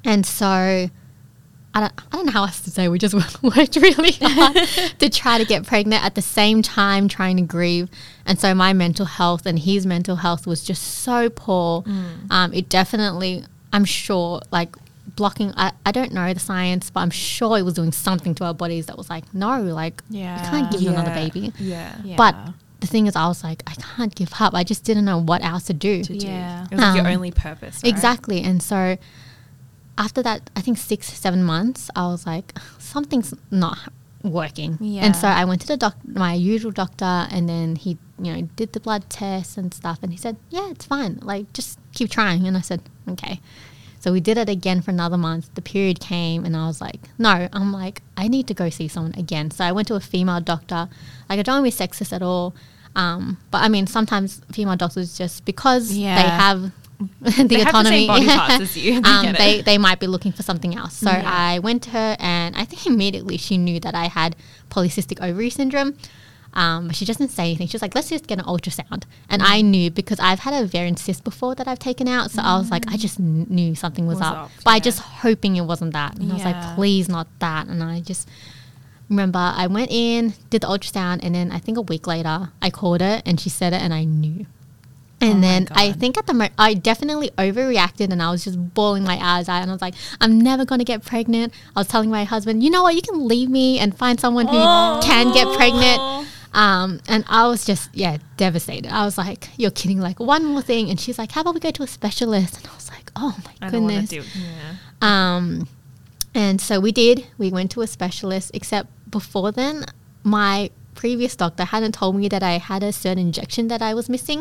and so I don't, I don't know how else to say. We just worked really hard to try to get pregnant at the same time, trying to grieve. And so my mental health and his mental health was just so poor. Mm. Um, it definitely, I'm sure, like blocking. I, I don't know the science, but I'm sure it was doing something to our bodies that was like, no, like Yeah. I can't give you another baby. Yeah. Yeah. But the thing is, I was like, I can't give up. I just didn't know what else to do. To do. Yeah. It was like your Um, only purpose. right? Exactly. And so after that, I think six, seven months, I was like, something's not working. Yeah. And so I went to the doc, my usual doctor, and then he, you know, did the blood tests and stuff. And he said, yeah, it's fine. Like, just keep trying. And I said, okay. So we did it again for another month. The period came, and I was like, no, I'm like, I need to go see someone again. So I went to a female doctor. Like, I don't want to be sexist at all. Um, but I mean, sometimes female doctors just because they have the They have the autonomy, parts as you. They um, they they might be looking for something else. So Yeah. I went to her, and I think immediately she knew that I had polycystic ovary syndrome. Um, but she just didn't say anything. She was like, let's just get an ultrasound. And I knew because I've had a ovarian cyst before that I've taken out. So I was like, I just knew something was, Was up. up, But I just hoping it wasn't that. And I was like, please not that. And I just remember I went in, did the ultrasound, and then I think a week later I called her and she said it and I knew. And Oh then I think at the moment I definitely overreacted and I was just bawling my eyes out and I was like, I'm never gonna get pregnant. I was telling my husband, you know what, you can leave me and find someone who can get pregnant. Um, and I was just yeah devastated. I was like, "You're kidding!" Like one more thing, and she's like, "How about we go to a specialist?" And I was like, "Oh my I goodness!" do. Yeah. Um, and so we did. We went to a specialist. Except before then, my previous doctor hadn't told me that I had a certain injection that I was missing,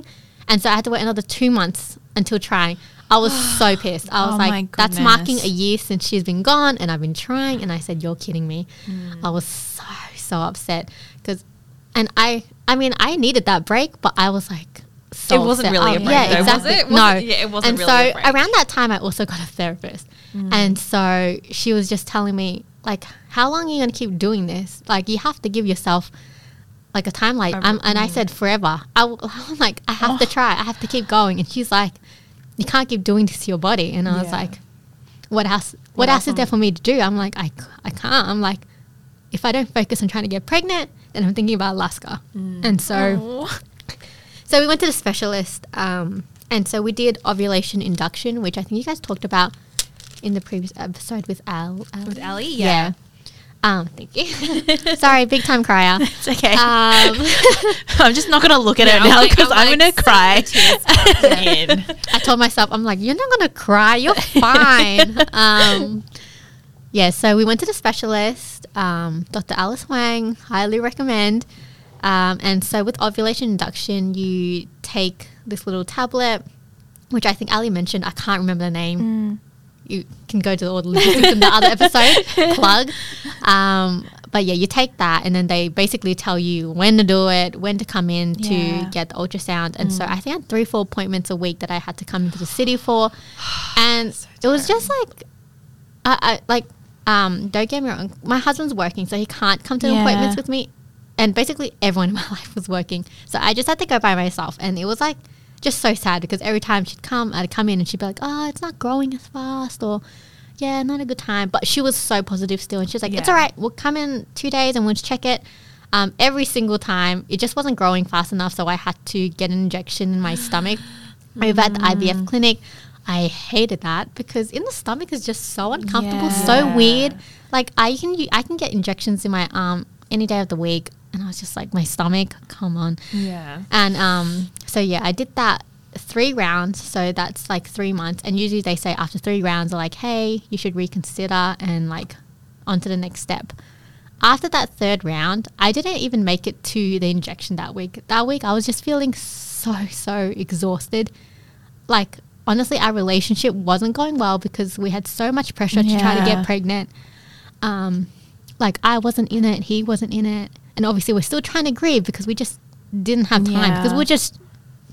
and so I had to wait another two months until trying. I was so pissed. I was Oh like, "That's marking a year since she's been gone, and I've been trying." And I said, "You're kidding me." Mm. I was so so upset because, and I, I mean, I needed that break, but I was like. So It wasn't upset. really a Oh, break Yeah, though, was exactly. it? It no, wasn't- yeah, it wasn't and really so a break. around that time, I also got a therapist, and so she was just telling me like, "How long are you going to keep doing this? Like, you have to give yourself like a timeline." A- Um, and I said, "Forever." I, am like, "I have to try. I have to keep going." And she's like, "You can't keep doing this to your body." And I was like, "What else? What, What else is there for me to do?" I'm like, "I, I can't." I'm like, if I don't focus on trying to get pregnant, then I'm thinking about Alaska. And so. So we went to the specialist, um, and so we did ovulation induction, which I think you guys talked about in the previous episode with Al. With Ali? yeah. Yeah. Um, thank you. Sorry, big time crier. It's okay. Um, I'm just not going to look at it I'm now like- because I'm I'm, like, to cry. the tears come in. I told myself, I'm like, you're not gonna cry. You're fine. um, yeah. So we went to the specialist, um, Dr. Alice Wang. Highly recommend. Um, and so with ovulation induction, you take this little tablet, which I think Ali mentioned. I can't remember the name. You can go to all the links in the other episode. Plug. Um, but yeah, you take that, and then they basically tell you when to do it, when to come in to Yeah. get the ultrasound. And so I think I had three, four appointments a week that I had to come into the city for, and it was just like, I, I like, um, don't get me wrong, my husband's working, so he can't come to Yeah. appointments with me, and basically everyone in my life was working, so I just had to go by myself, and it was like just so sad because every time she'd come, I'd come in and she'd be like, "Oh, it's not growing as fast," or "Yeah, not a good time." But she was so positive still, and she's like, "It's all right. We'll come in two days and we'll check it." Um, every single time, it just wasn't growing fast enough, so I had to get an injection in my stomach over at the IVF clinic. I hated that because in the stomach is just so uncomfortable, so weird. Like I can I can get injections in my arm any day of the week, and I was just like, my stomach, come on. Yeah. And um, so yeah, I did that three rounds. So that's like three months. And usually they say after three rounds, they're like, hey, you should reconsider and like on to the next step. After that third round, I didn't even make it to the injection that week. That week, I was just feeling so, so exhausted. Like, honestly, our relationship wasn't going well because we had so much pressure to try to get pregnant. Um, like, I wasn't in it, he wasn't in it. And obviously, we're still trying to grieve because we just didn't have time because we're just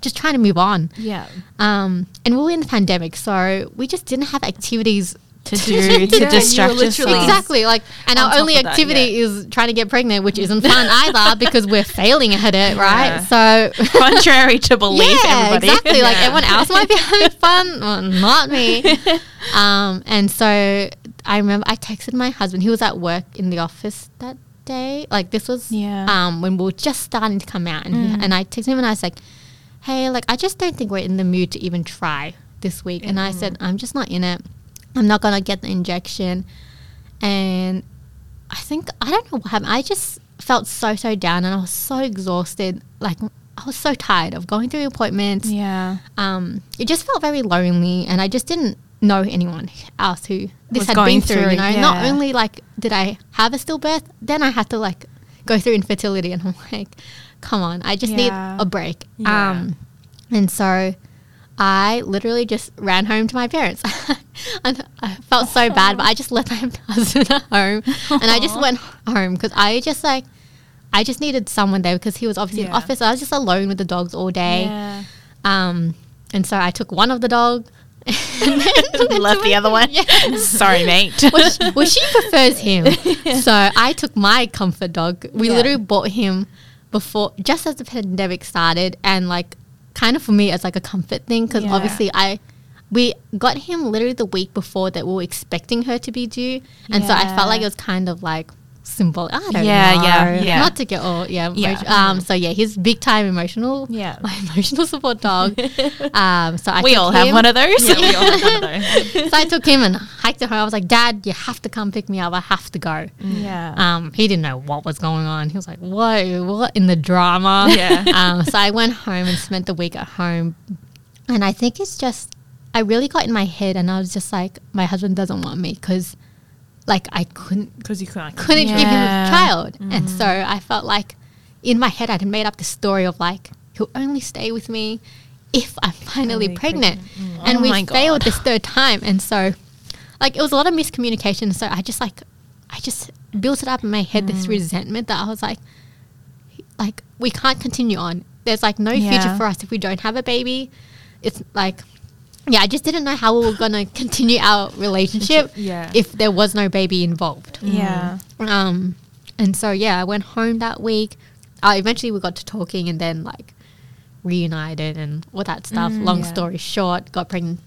just trying to move on. Yeah. Um, and we were in the pandemic, so we just didn't have activities to do to were distract yourself. Exactly. Like, and On our only of that, activity is trying to get pregnant, which isn't fun either because we're failing at it, right? So, Contrary to belief, yeah, everybody. exactly. Like everyone else might be having fun, well, not me. Um, and so I remember I texted my husband. He was at work in the office that day. Like this was Yeah. um, when we were just starting to come out, and he, and I texted him and I was like, "Hey, like I just don't think we're in the mood to even try this week." And I said, "I'm just not in it. I'm not gonna get the injection." And I think I don't know what happened. I just felt so so down, and I was so exhausted. Like I was so tired of going through appointments. yeah. Um, it just felt very lonely, and I just didn't know anyone else who this Was had going been through. through You know, it, not only like did I have a stillbirth, then I had to like go through infertility, and I'm like, come on, I just Yeah. need a break. Yeah. Um, and so I literally just ran home to my parents. and I felt so bad, but I just left my husband at home and I just went home because I just like, I just needed someone there because he was obviously in Yeah. office. I was just alone with the dogs all day. Yeah. Um, and so I took one of the dog and then Left the other one. Yeah. Sorry, mate. well, she, well, she prefers him. So I took my comfort dog. We Yeah. literally bought him before, just as the pandemic started, and like kind of for me as like a comfort thing because Yeah. obviously I we got him literally the week before that we were expecting her to be due, and so I felt like it was kind of like symbol. I don't Yeah, know. yeah, yeah. Not to get all yeah. Yeah. Um. So yeah, he's big time emotional. Yeah. My emotional support dog. um. So I we took all have one of those. Yeah, we all have one of those. so I took him and hiked to home. I was like, Dad, you have to come pick me up. I have to go. yeah. Um, he didn't know what was going on. He was like, "What? What in the drama?" Yeah. um, so I went home and spent the week at home, and I think it's just I really got in my head, and I was just like, my husband doesn't want me because, like, I couldn't Because you can't. couldn't give him Yeah. a child, and mm-hmm. so I felt like in my head I'd made up the story of like he'll only stay with me if I'm finally Finally pregnant, pregnant. Mm. and Oh we failed God. this third time, and so like it was a lot of miscommunication. So I just like I just built it up in my head this mm. resentment that I was like, like we can't continue on. There's like no future for us if we don't have a baby. It's like. Yeah, I just didn't know how we were gonna continue our relationship Yeah. if there was no baby involved. yeah. Um, and so yeah, I went home that week. Uh, eventually, we got to talking, and then like reunited and all that stuff. Mm, Long yeah. story short, got pregnant.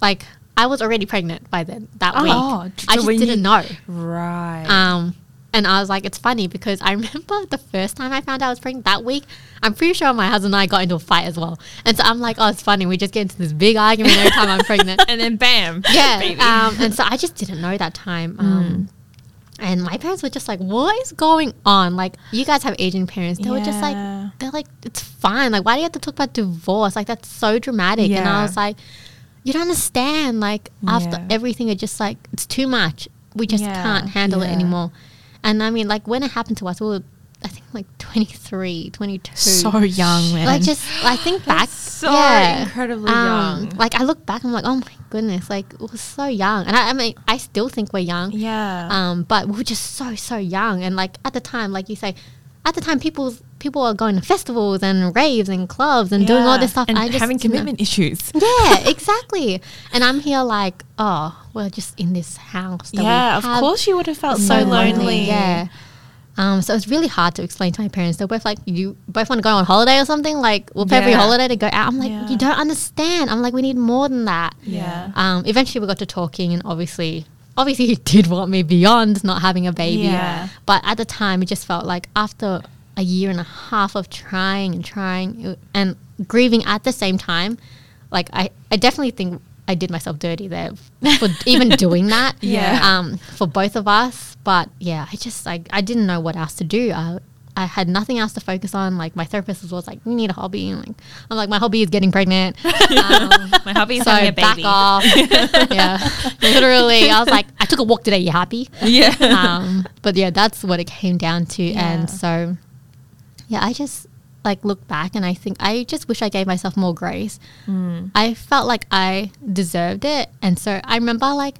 Like I was already pregnant by then that week. Oh, I just didn't you- know. Right. Um, and I was like, it's funny because I remember the first time I found out I was pregnant that week. I'm pretty sure my husband and I got into a fight as well. And so I'm like, oh, it's funny. We just get into this big argument every time I'm pregnant. and then bam. yeah. Um, and so I just didn't know that time. Um, and my parents were just like, "What is going on? Like, you guys have Asian parents. They were just like, they're like, it's fine. Like, why do you have to talk about divorce? Like, that's so dramatic." And I was like, "You don't understand. Like, after Yeah. everything, it's just like it's too much. We just Yeah. can't handle it anymore." And I mean, like, when it happened to us, we were, I think, like 23, 22. So young, man. Like, just I think back, so yeah, incredibly um, young. Like, I look back, I'm like, oh my goodness, like we're so young, and I, I mean, I still think we're young, yeah. um, but we were just so so young, and like at the time, like you say, at the time, people people are going to festivals and raves and clubs and doing all this stuff. and I just having commitment issues. Yeah, exactly. and I'm here like, oh, we're just in this house. Yeah, of course you would have felt so so lonely. Yeah. Um, so it's really hard to explain to my parents. They're both like, you both want to go on holiday or something? Like, we'll pay for your holiday to go out. I'm like, Yeah. you don't understand. I'm like, we need more than that. Yeah. Um, eventually we got to talking and obviously, obviously he did want me beyond not having a baby. Yeah. But at the time, it just felt like after a year and a half of trying and trying and grieving at the same time, like I, I definitely think I did myself dirty there for even doing that. Yeah. Um, for both of us. But yeah, I just like I didn't know what else to do. I, I had nothing else to focus on. Like my therapist was always like, "You need a hobby." And like I'm like, my hobby is getting pregnant. Um, My hobby is so having a back off. yeah, literally. I was like, I took a walk today. You happy? Yeah. um, but yeah, that's what it came down to. Yeah. And so, yeah, I just like look back and I think I just wish I gave myself more grace. Mm. I felt like I deserved it, and so I remember like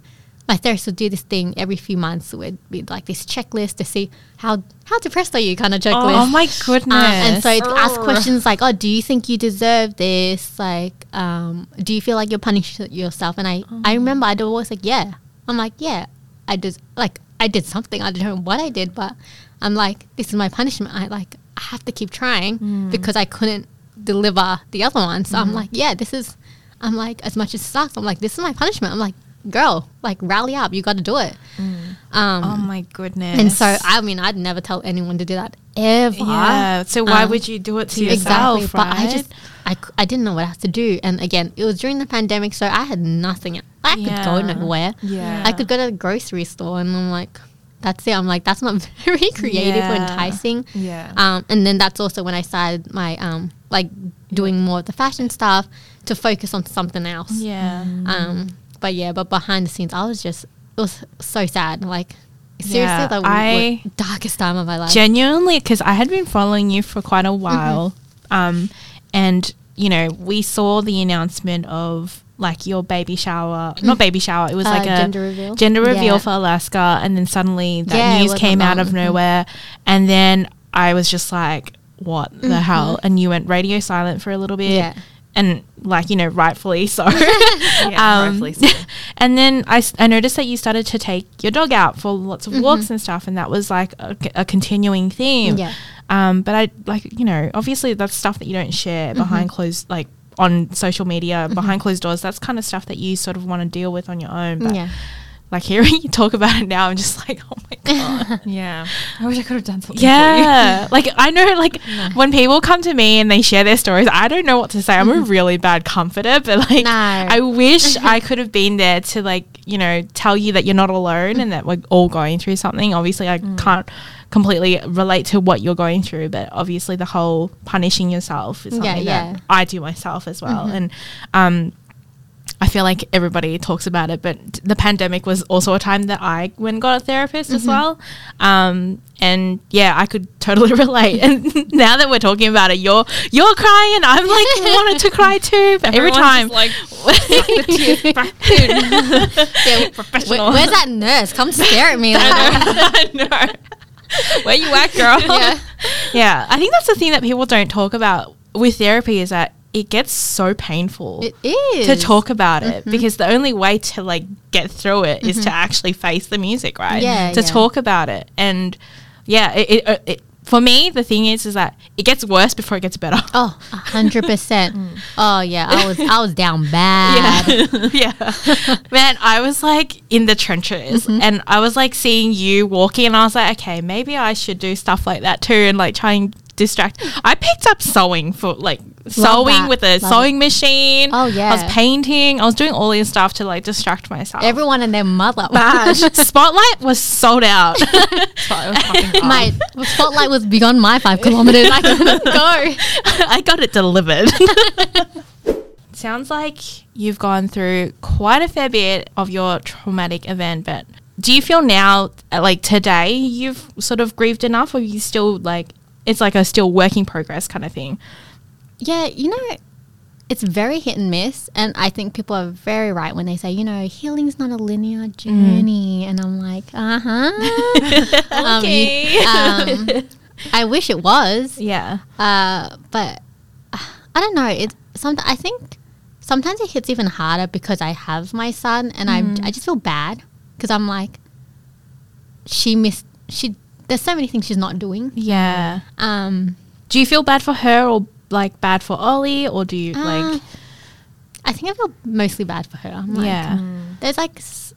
my therapist would do this thing every few months with, with like this checklist to see how how depressed are you kind of checklist. Oh my goodness. Um, and so to ask questions like, "Oh, do you think you deserve this? Like, um, do you feel like you're punishing yourself?" And I, I remember I'd always like, "Yeah." I'm like, "Yeah, I did." Like, I did something. I don't know what I did, but I'm like, "This is my punishment." I like, I have to keep trying because I couldn't deliver the other one. So I'm like, "Yeah, this is." I'm like, as much as it sucks, I'm like, "This is my punishment." I'm like, "Girl, like, rally up. You got to do it." Um, oh my goodness. and so, I mean, I'd never tell anyone to do that ever. yeah. So why Um, would you do it to yourself? exactly yourself? but i right? just I didn't know what else to do and again it was during the pandemic so i had nothing i could go nowhere Yeah. i could go to the grocery store and i'm like that's it. I'm like that's not very creative or enticing. Yeah. um, and then that's also when i started my um, like doing more of the fashion stuff to focus on something else. Yeah. um, but yeah but behind the scenes i was just it was so sad. Like seriously Yeah, the I- w- darkest time of my life. Genuinely because I had been following you for quite a Mm-hmm. while, um, and you know we saw the announcement of like your baby shower, not baby shower. It was Uh, like a gender reveal? gender reveal Yeah. for Alaska, and then suddenly that Yeah, news came out of Mhm. nowhere, and then I was just like, "What the Mm-hmm. hell?" And you went radio silent for a little bit, Yeah. and like you know, rightfully so. Yeah, Um, rightfully so. And then I, I noticed that you started to take your dog out for lots of walks and stuff, and that was like a, a continuing theme. Yeah. Um, but I like you know obviously that's stuff that you don't share behind closed like on social media mm-hmm. behind closed doors. That's kind of stuff that you sort of want to deal with on your own. But Yeah. like hearing you talk about it now, I'm just like, oh my god. Yeah. I wish I could have done something. Yeah, like I know, like when people come to me and they share their stories, I don't know what to say. I'm a mm-hmm. really bad comforter, but like No. I wish I could have been there to like you know tell you that you're not alone and that we're all going through something. Obviously, I mm. can't completely relate to what you're going through, but obviously the whole punishing yourself is something yeah. that I do myself as well, and um. I feel like everybody talks about it, but the pandemic was also a time that I went and got a therapist as well. Um, and yeah, I could totally relate. And now that we're talking about it, you're you're crying, and I'm like wanted to cry too. But every time, like the tears back. Yeah, Professional. Where, where's that nurse? Come stare at me. Like, I know. Where you at, girl? yeah. yeah, I think that's the thing that people don't talk about with therapy is that it gets so painful. It is. to talk about it because the only way to like get through it is to actually face the music, right? Yeah, To yeah. talk about it, and yeah, it, it, uh, it for me the thing is is that it gets worse before it gets better. Oh, a hundred percent. Mm. Oh yeah, I was I was down bad. yeah, yeah. man, I was like in the trenches, mm-hmm. and I was like seeing you walking, and I was like, okay, maybe I should do stuff like that too, and like try and distract. I picked up sewing for like sewing that. with a Love sewing machine. Oh, yeah, I was painting. I was doing all this stuff to like distract myself. Everyone and their mother. Bash. Spotlight was sold out. I was. Mate, spotlight was beyond my five kilometers. I couldn't go. I got it delivered. Sounds like you've gone through quite a fair bit of your traumatic event, but do you feel now, like today, you've sort of grieved enough, or you still like it's like a still work in progress kind of thing? Yeah, you know, it's very hit and miss, and I think people are very right when they say, you know, healing's not a linear journey, and I'm like, uh huh. Okay. um, I wish it was. Yeah. Uh, but uh, I don't know. It's some I think sometimes it hits even harder because I have my son, and I I just feel bad because I'm like, she missed she. There's so many things she's not doing. Yeah. Um, Do you feel bad for her or like bad for Ollie, or do you uh, like? I think I feel mostly bad for her. I'm like, yeah. there's like s-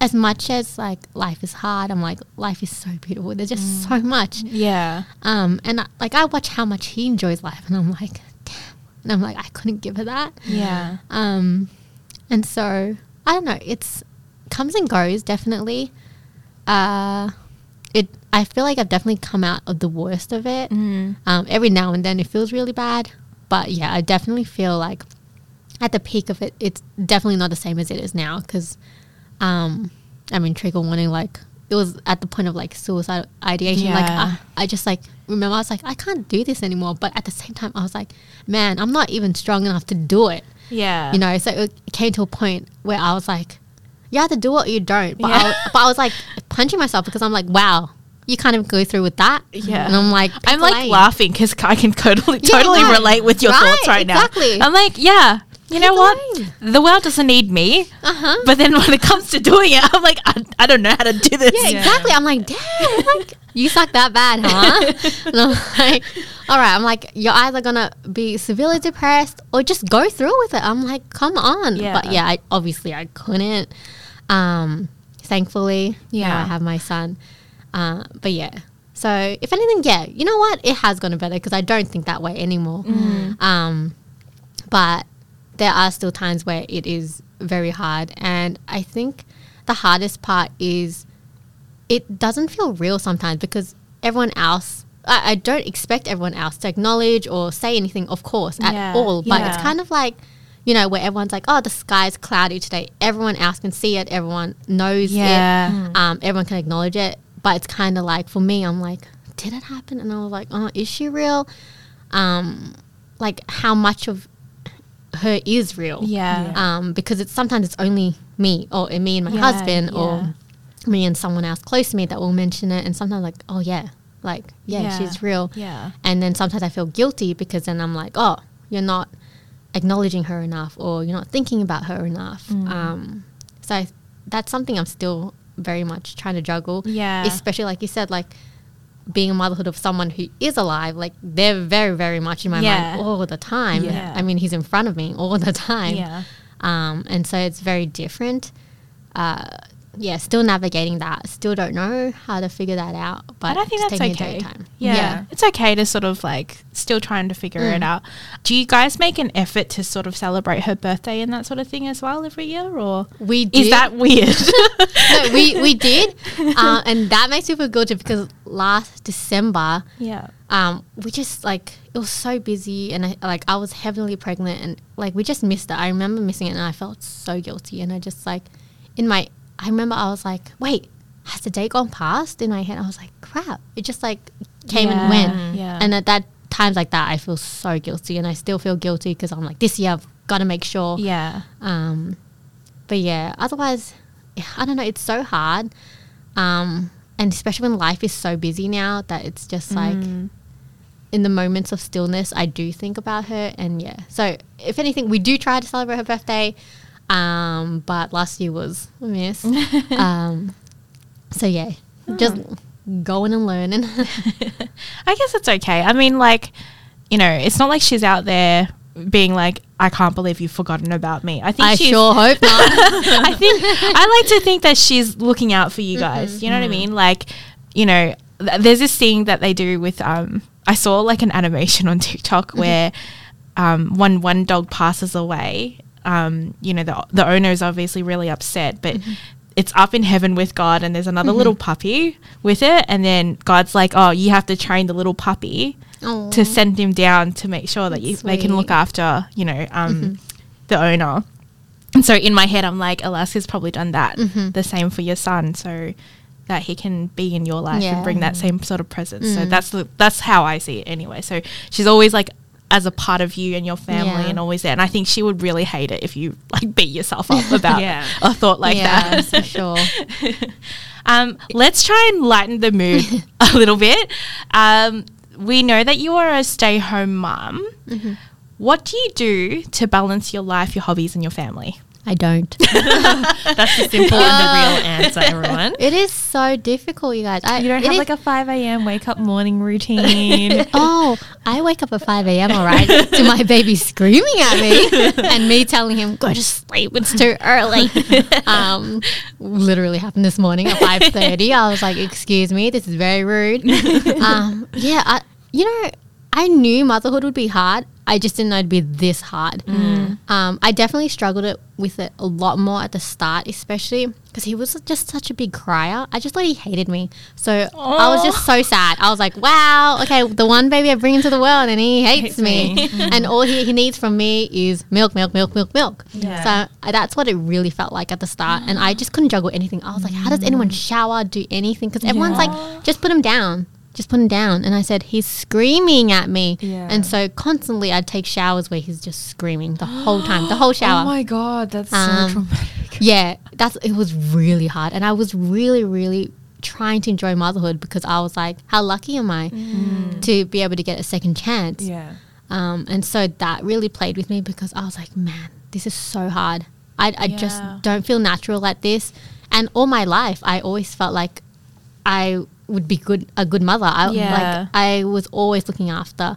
as much as like life is hard. I'm like life is so beautiful. There's just so much. Yeah. Um, and I, like I watch how much he enjoys life, and I'm like, damn. And I'm like, I couldn't give her that. Yeah. Um, and so I don't know. It's comes and goes. Definitely. Uh, it. I feel like I've definitely come out of the worst of it. Mm. Um, every now and then it feels really bad, but yeah, I definitely feel like at the peak of it, it's definitely not the same as it is now. Because, um, I mean, trigger warning. Like it was at the point of like suicide ideation. Like I, I just like remember I was like I can't do this anymore. But at the same time, I was like, man, I'm not even strong enough to do it. Yeah. You know, so it came to a point where I was like, you either do it or you don't. But, Yeah. I, but I was like punching myself because I'm like, wow, you kind of go through with that. Yeah. And I'm like, I'm like lane. laughing because I can totally, Yeah, totally right. relate with your Right, thoughts right now. exactly. now. I'm like, yeah, you know what? The world doesn't need me. Uh-huh. But then when it comes to doing it, I'm like, I, I don't know how to do this. Yeah, Yeah. exactly. I'm like, damn, like you suck that bad, huh? and I'm like, all right. I'm like, you're either gonna be severely depressed or just go through with it. I'm like, come on. Yeah. But yeah, I, obviously I couldn't. Um, thankfully, yeah, Yeah. I have my son. Uh, but yeah. So if anything, yeah, you know what? It has gotten better because I don't think that way anymore. Um, but there are still times where it is very hard, and I think the hardest part is it doesn't feel real sometimes because everyone else I, I don't expect everyone else to acknowledge or say anything of course at Yeah, all but it's kind of like you know where everyone's like oh the sky's cloudy today. Everyone else can see it. Everyone knows Yeah. it um, everyone can acknowledge it. But it's kind of like for me i'm like did it happen? And i was like oh is she real? Um, like how much of her is real? Yeah. um, because it's sometimes it's only me or me and my Yeah, husband yeah. or me and someone else close to me that will mention it. And sometimes like oh yeah. Like yeah, Yeah. she's real. Yeah. and then sometimes i feel guilty because then i'm like oh you're not acknowledging her enough or you're not thinking about her enough Mm. um, So I, that's something I'm still very much trying to juggle. Yeah. Especially like you said, like being a motherhood of someone who is alive, like they're very, very much in my Yeah. mind all the time. Yeah. I mean, he's in front of me all the time. Yeah. Um, and so it's very different. Uh, yeah, still navigating that. Still don't know how to figure that out. But, I think that's taking a day okay. time. Yeah. It's okay to sort of like still trying to figure Mm. it out. Do you guys make an effort to sort of celebrate her birthday and that sort of thing as well every year or We did. is that weird? no, we, we did. Uh, and that makes me feel guilty because last December, yeah. um, we just like it was so busy and I, like I was heavily pregnant and like we just missed it. I remember missing it and I felt so guilty and I just like in my I remember I was like, wait, has the day gone past? In my head, I was like, crap. It just like came and went. yeah. And at that times like that, I feel so guilty and I still feel guilty because I'm like, this year I've got to make sure. Yeah. Um, but yeah, otherwise, I don't know. It's so hard, um, and especially when life is so busy now that it's just like Mm. in the moments of stillness, I do think about her. And yeah, so if anything, we do try to celebrate her birthday, um, but last year was a miss. um, so yeah, just going and learning. I guess it's okay. I mean, like, you know, it's not like she's out there being like, I can't believe you've forgotten about me. I think I sure hope not. I think I like to think that she's looking out for you guys. You know what I mean? Like, you know, th- there's this thing that they do with um I saw like an animation on TikTok where um when one dog passes away, um, you know, the the owner is obviously really upset, but mm-hmm. it's up in heaven with God and there's another little mm-hmm. puppy with it and then God's like, "Oh, you have to train the little puppy Aw. to send him down to make sure that you, they can look after, you know, um, mm-hmm. the owner. And so in my head, I'm like, Alaska's probably done that the same for your son, so that he can be in your life Yeah. and bring that same sort of presence. So mm. that's the, that's how I see it anyway. So she's always like as a part of you and your family Yeah. and always there. And I think she would really hate it if you like beat yourself up about Yeah. a thought like yeah, that. for sure. Um, let's try and lighten the mood a little bit. Um, we know that you are a stay home mum. Mm-hmm. What do you do to balance your life, your hobbies, and your family? I don't. That's the simple and the real answer, everyone. It is so difficult, you guys. I, You don't have is- like a 5 a.m. wake up morning routine. oh, I wake up at 5 a.m., all right, to my baby screaming at me and me telling him, go to sleep, it's too early. um, literally happened this morning at 5.30. I was like, excuse me, this is very rude. um, yeah, I, you know, I knew motherhood would be hard. I just didn't know it'd be this hard. Um, I definitely struggled it with it a lot more at the start, especially because he was just such a big crier. I just thought he hated me. So I was just so sad. I was like, wow, okay, the one baby I bring into the world and he hates, Hates me. me. and all he, he needs from me is milk, milk, milk, milk, milk. Yeah. So uh, that's what it really felt like at the start. And I just couldn't juggle anything. I was like, how does anyone shower, do anything? Because everyone's like, just put him down. Just put him down. And I said, he's screaming at me. Yeah. And so constantly I'd take showers where he's just screaming the whole time, the whole shower. Oh my god, that's Um, so traumatic. Yeah, that's it was really hard, and I was really, really trying to enjoy motherhood because I was like, how lucky am I to be able to get a second chance? Yeah. Um, and so that really played with me because I was like, man, this is so hard. I, I Yeah. just don't feel natural at this. And all my life, I always felt like I would be good a good mother. I Yeah. like I was always looking after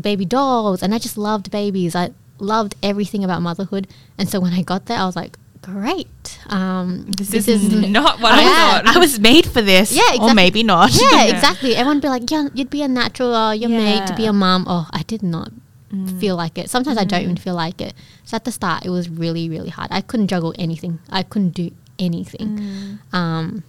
baby dolls, and I just loved babies. I loved everything about motherhood. And so when I got there, I was like, great. Um, This, is, not what Yeah. I thought. I was made for this. Yeah, Or maybe not. yeah, Yeah. exactly. Everyone be like, yeah, you'd be a natural, or you're made to be a mom. Oh, I did not feel like it. Sometimes I don't even feel like it. So at the start, it was really, really hard. I couldn't juggle anything. I couldn't do anything. Um,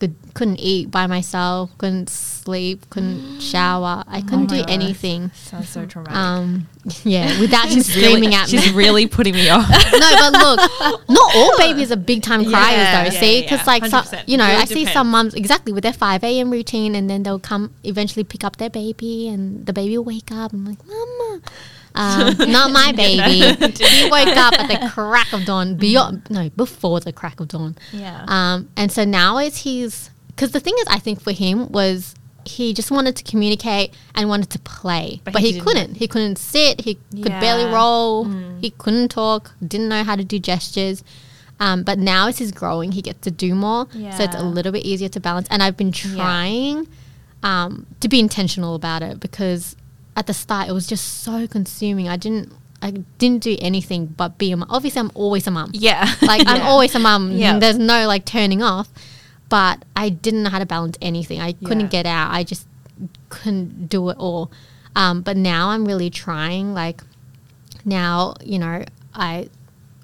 could, couldn't eat by myself. Couldn't sleep. Couldn't shower. I couldn't my do gosh. anything. Sounds so traumatic. Um, yeah, without him screaming at me. She's really putting me off. no, but look, not all babies are big time criers Yeah, though. yeah, see, because yeah. like some, you know, Really I see depends. some mums exactly with their five a.m. routine, and then they'll come eventually pick up their baby, and the baby will wake up. I'm like, Mama. Um, not my baby. he woke up at the crack of dawn. Beyond no, before the crack of dawn. Yeah. Um, and so now it's he's because the thing is, I think for him was he just wanted to communicate and wanted to play, but, But he, he couldn't. He couldn't sit. He could barely Yeah. roll. He couldn't talk. Didn't know how to do gestures. Um, but now as he's growing, he gets to do more, so it's a little bit easier to balance. And I've been trying um, to be intentional about it because at the start it was just so consuming. I didn't. I didn't do anything but be a mom. Obviously, I'm always a mom. Yeah. Like I'm Yeah. always a mum. Yeah. There's no like turning off. But I didn't know how to balance anything. I couldn't Yeah. get out. I just couldn't do it all. Um, but now I'm really trying. Like now, you know, I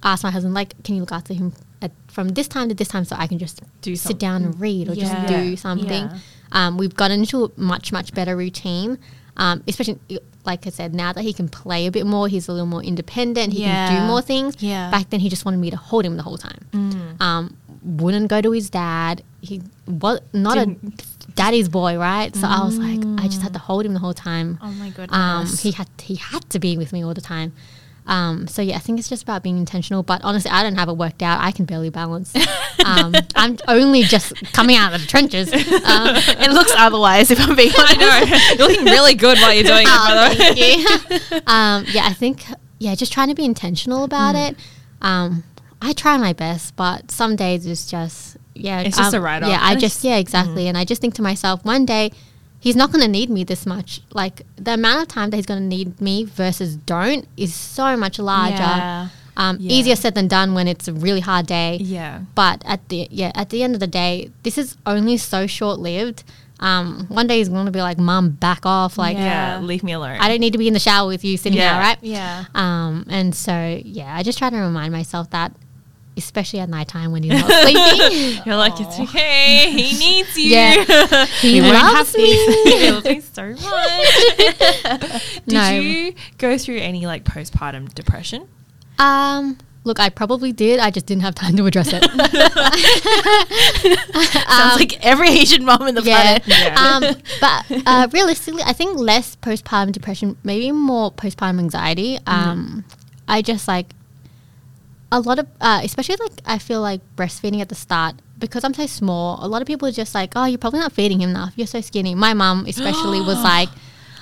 asked my husband, like, can you look after him at, from this time to this time so I can just Do sit down and read or Yeah. just do something. Um, we've gotten into a much much better routine. Um, especially like I said, now that he can play a bit more, he's a little more independent. He can do more things. Yeah. Back then, he just wanted me to hold him the whole time. Mm. Um, wouldn't go to his dad. He was not Didn't- a daddy's boy, right? So I was like, I just had to hold him the whole time. Oh my goodness. Um, he had he had to be with me all the time. Um, so yeah, I think it's just about being intentional. But honestly, I don't have it worked out. I can barely balance. um, I'm only just coming out of the trenches. Um, it looks otherwise if I'm being honest. I know. You're looking really good while you're doing it, oh, the way. thank you. um, yeah, I think yeah, just trying to be intentional about Mm. it. Um, I try my best, but some days it's just yeah, It's just um, a write-off. Yeah, I just yeah, exactly. And I just think to myself, one day he's not going to need me this much. Like the amount of time that he's going to need me versus don't is so much larger. Yeah. Um, Yeah. Easier said than done when it's a really hard day. Yeah. But at the yeah, at the end of the day, this is only so short lived. Um, one day he's going to be like, "Mom, back off!" Like, Yeah. Leave me alone. I don't need to be in the shower with you sitting Yeah. there, right? Yeah. Um, and so yeah, I just try to remind myself that, especially at nighttime when he's not sleeping. You're like, it's okay. He needs you. Yeah. he won't loves me. he loves me so much. Did No. you go through any like postpartum depression? um, look, I probably did. I just didn't have time to address it. Sounds like every Asian mom in the Um, yeah. planet. Yeah. Um, but uh, realistically, I think less postpartum depression, maybe more postpartum anxiety. Um, I just like a lot of, uh, especially like I feel like breastfeeding at the start because I'm so small. A lot of people are just like, "Oh, you're probably not feeding him enough. You're so skinny." My mom, especially, was like.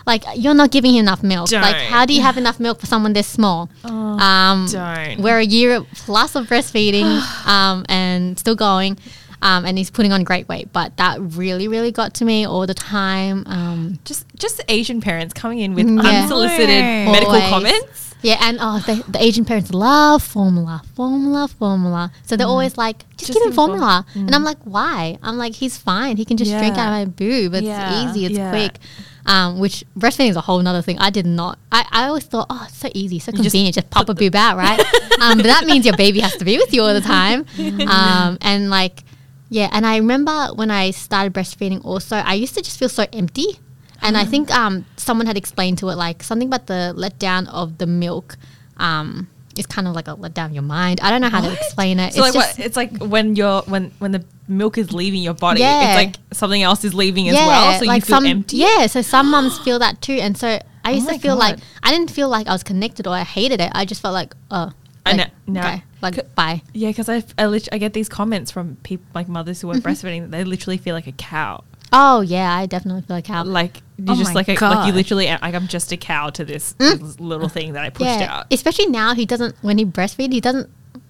Like you're not giving him enough milk. Like Don't. how do you have enough milk for someone this small? um, don't. We're a year plus of breastfeeding um, and still going, um, and he's putting on great weight. But that really, really got to me all the time. Um, Just just Asian parents coming in with Mm, yeah. unsolicited No. medical comments. Yeah, and oh, the, the Asian parents love formula, formula, formula. So they're always like, just, Just give him formula. And I'm like, why? I'm like, he's fine. He can just drink out of my boob. It's Yeah. easy. It's Yeah. quick. Um, which breastfeeding is a whole other thing. I did not. I, I always thought, oh, it's so easy, so just convenient. Just, pop a boob out, right? um, but that means your baby has to be with you all the time. Um, and like, yeah. And I remember when I started breastfeeding, also, I used to just feel so empty. And I think um, someone had explained to it like something about the letdown of the milk. Um, is kind of like a letdown of your mind. I don't know how to explain it. So it's like just, what? It's like when you're when when the milk is leaving your body. Yeah. It's like something else is leaving as well. So you feel some, empty. Yeah, so some mums feel that too, and so I used my to feel like I didn't feel like I was connected or I hated it. I just felt like, oh, I know- no. okay, like C- bye. Yeah, because I, I, lit- I get these comments from people like mothers who are Mm-hmm. breastfeeding that they literally feel like a cow. Oh yeah, I definitely feel like how. Like you Oh just like a, like you literally like I'm just a cow to this, this little thing that I pushed Mm. yeah, out. especially now he doesn't when he breastfeeds he doesn't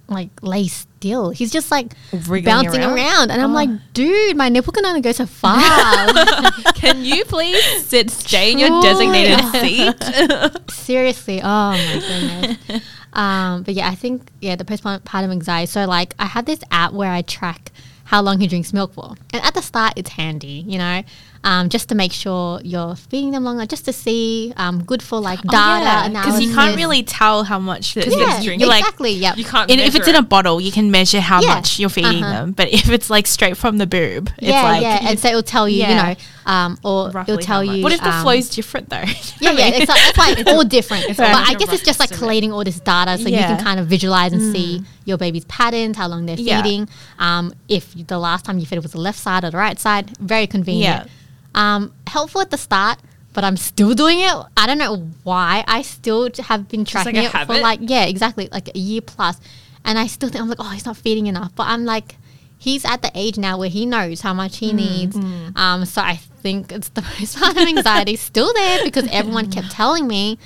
like lay still. He's just like Wriggling bouncing around? around, and I'm Oh. like, dude, my nipple can only go so far. Can you please sit, stay in your designated seat? Seriously, oh my goodness. um, but yeah, I think yeah, the postpartum anxiety. So like, I have this app where I track how long he drinks milk for, and at the start, it's handy, you know, um, just to make sure you're feeding them longer, just to see, um, good for like data because analysis. you can't really tell how much That because he's yeah, drinking. like- exactly. Yep. you can't. in, if it's measure in a bottle, you can measure how Yeah. much you're feeding Uh-huh. them. But if it's like straight from the boob, it's yeah, like yeah, and so it'll tell you, Yeah. you know, um, or Roughly it'll tell you. what if the um, flow's different though? Yeah, yeah, it's like, that's why it's all different. It's but I guess it's just like collating all this data so you can kind of visualize and see your baby's patterns, how long they're Yeah. feeding. Um, if the last time you fed it was the left side or the right side, very convenient. Um, helpful at the start, but I'm still doing it. I don't know why. I still have been tracking a it for like yeah, exactly, like a year plus, and I still think I'm like, oh, he's not feeding enough. But I'm like. He's at the age now where he knows how much he needs. Um, so I think it's the most part of anxiety still there because everyone kept telling me,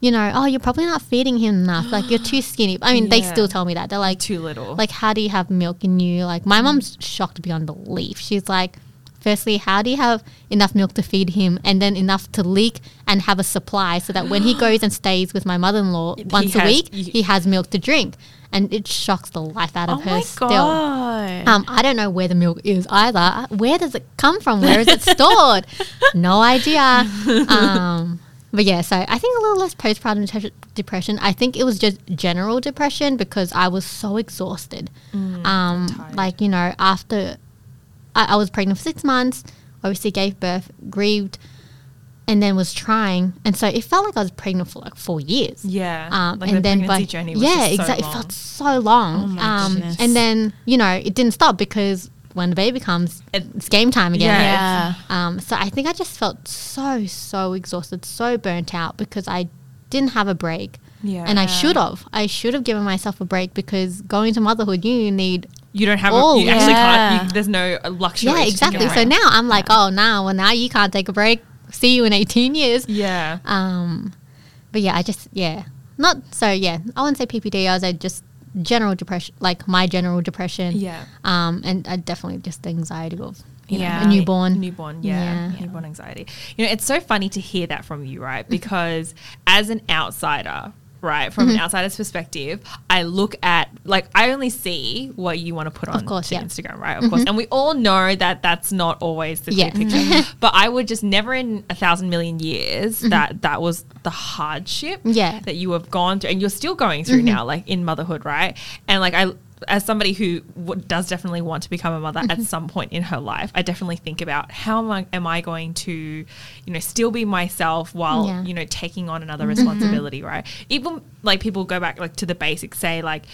you know, oh, you're probably not feeding him enough. Like you're too skinny. I mean, they still tell me that. They're like, Too little. like, how do you have milk in you? Like, my mom's shocked beyond belief. She's like, firstly, how do you have enough milk to feed him and then enough to leak and have a supply so that when he goes and stays with my mother in law once a week, he has milk to drink? And it shocks the life out of Oh her still. Um, I don't know where the milk is either. Where does it come from? Where is it stored? no idea. Um, but yeah, so I think a little less postpartum te- depression. I think it was just general depression because I was so exhausted. um, like you know, after I, I was pregnant for six months, obviously gave birth, grieved, and then was trying, and so it felt like I was pregnant for like four years. yeah. Um, like and the then pregnancy by journey was yeah, so exactly. long. It felt so long. Oh my um, and then you know it didn't stop because when the baby comes, it's game time again. Yeah. yeah. Um, so I think I just felt so so exhausted, so burnt out because I didn't have a break. Yeah. And I should have. I should have given myself a break because going to motherhood, you need You don't have. Oh, a, you actually yeah. can't. You, there's no luxury. yeah to take a exactly. So now I'm like, oh, now well now you can't take a break. See you in 18 years. Yeah. Um, but yeah, I just yeah, not so yeah. I wouldn't say PPD. I was like just general depression, like my general depression. Yeah. Um, and I definitely just the anxiety of you know, Yeah. a newborn. Newborn, yeah, Yeah. newborn anxiety. You know, it's so funny to hear that from you, right? Because as an outsider, right, from Mm-hmm. an outsider's perspective, I look at like I only see what you want to put on course, to yeah. Mm-hmm. Instagram, right? Of course, and we all know that that's not always the Yeah. picture. but I would just never in a thousand million years Mm-hmm. that that was the hardship Yeah. that you have gone through, and you're still going through now, like in motherhood, right? And like I as somebody who w- does definitely want to become a mother at mm-hmm. some point in her life, I definitely think about how am I, am I going to, you know, still be myself while Yeah. you know taking on another mm-hmm. responsibility, right? Even like people go back like to the basics, say like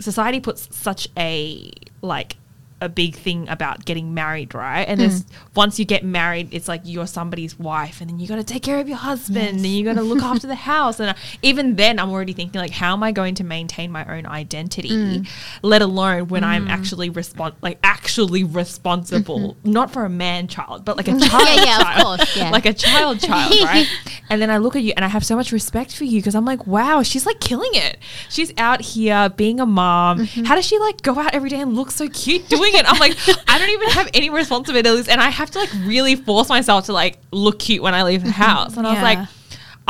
society puts such a like a big thing about getting married, right? And there's hmm. once you get married, it's like you're somebody's wife, and then you got to take care of your husband, and you got to look after the house. And uh, even then, I'm already thinking like, how am I going to maintain my own identity? Hmm. Let alone when I'm hmm. actually respon like actually responsible, mm-hmm. not for a man child, but like a child, Yeah, yeah, of child, course, yeah. like a child child, right? and then I look at you, and I have so much respect for you because I'm like, wow, she's like killing it. She's out here being a mom. Mm-hmm. How does she like go out every day and look so cute doing it? I'm like, I don't even have any responsibilities, and I have to like really force myself to like look cute when I leave the house. And I was like.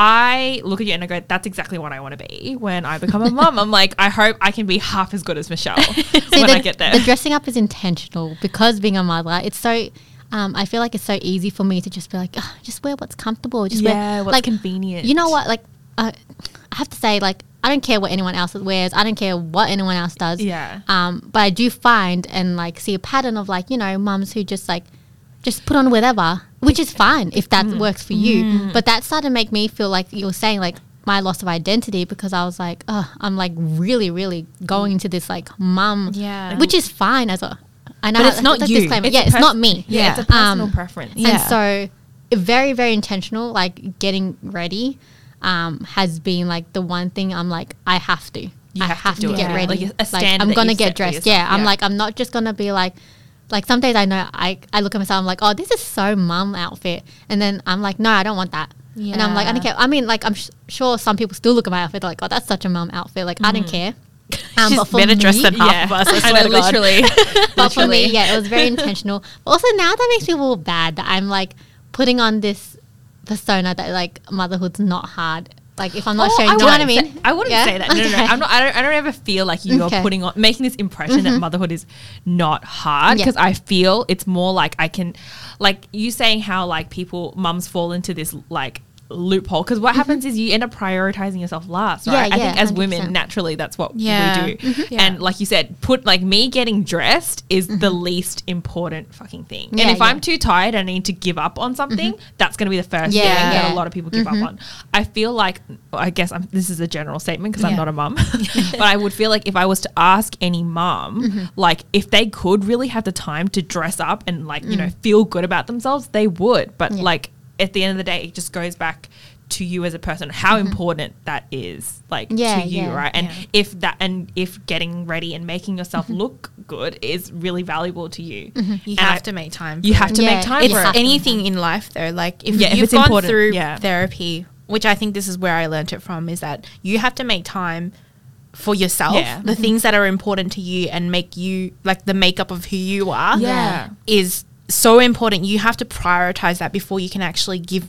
I look at you and I go, that's exactly what I want to be when I become a mom. I'm like, I hope I can be half as good as Michelle See, when the, I get there. the dressing up is intentional because being a mother, it's so. Um, I feel like it's so easy for me to just be like, "Ugh, just wear what's comfortable. Just Yeah, wear what's like convenient. You know what? Like, uh, I have to say, like, I don't care what anyone else wears. I don't care what anyone else does. Yeah. Um, but I do find and like see a pattern of like you know mums who just like just put on whatever, which is fine if that works for you. But that started to make me feel like you were saying like my loss of identity because I was like, oh, I'm like really, really going into this like mum, Yeah. which is fine as a. I know But it's not you. disclaimer. It's yeah, a it's not me. Yeah, it's a Um, personal preference. Yeah. and so, very, very intentional, like getting ready um, has been like the one thing I'm like, I have to. You I have to have to, it. get Yeah. ready. Like standard I'm gonna get dressed. yourself. Yeah, I'm like, I'm not just gonna be like, like some days I know I, I look at myself, I'm like, oh, this is so mum outfit. And then I'm like, no, I don't want that. And I'm like, I don't care. I mean, like, I'm sh- sure some people still look at my outfit, they're like, oh, that's such a mum outfit. Like, I don't care. Um, She's better dressed than half of us. I I swear know, to literally. but for me, yeah, it was very intentional. But also now that makes me feel bad that I'm like putting on this persona that like motherhood's not hard. Like if I'm not Oh, showing, do you know what I mean? say- I wouldn't Yeah? say that. No, no, no. I'm not. I don't. I don't ever feel like you're Okay. Mm-hmm. putting on making this impression that motherhood is not hard Yeah. because I feel it's more like I can, like you saying how like people mums fall into this like loophole. Because what happens is you end up prioritizing yourself last Mm-hmm. Yeah, right i think as women 100%. naturally that's what Yeah. we do. Mm-hmm. Yeah. and like you said put like me getting dressed is the least important fucking thing. And if i'm too tired and I need to give up on something that's going to be the first thing that a lot of people give up on. I feel like i guess I'm, this is a general statement because i'm not a mum but i would feel like if i was to ask any mum like if they could really have the time to dress up and like you know feel good about themselves they would. But like at the end of the day it just goes back to you as a person how mm-hmm. important that is like Yeah, to you yeah. right and Yeah. if that and if getting ready and making yourself mm-hmm. look good is really valuable to you mm-hmm. You And have I- to make time. you have it. to make time It's for it anything in life though. Like if you've it's gone important, through therapy which I think this is where I learnt it from, is that you have to make time for yourself, the things that are important to you, and make you like the makeup of who you are. Yeah. is so important. You have to prioritize that before you can actually give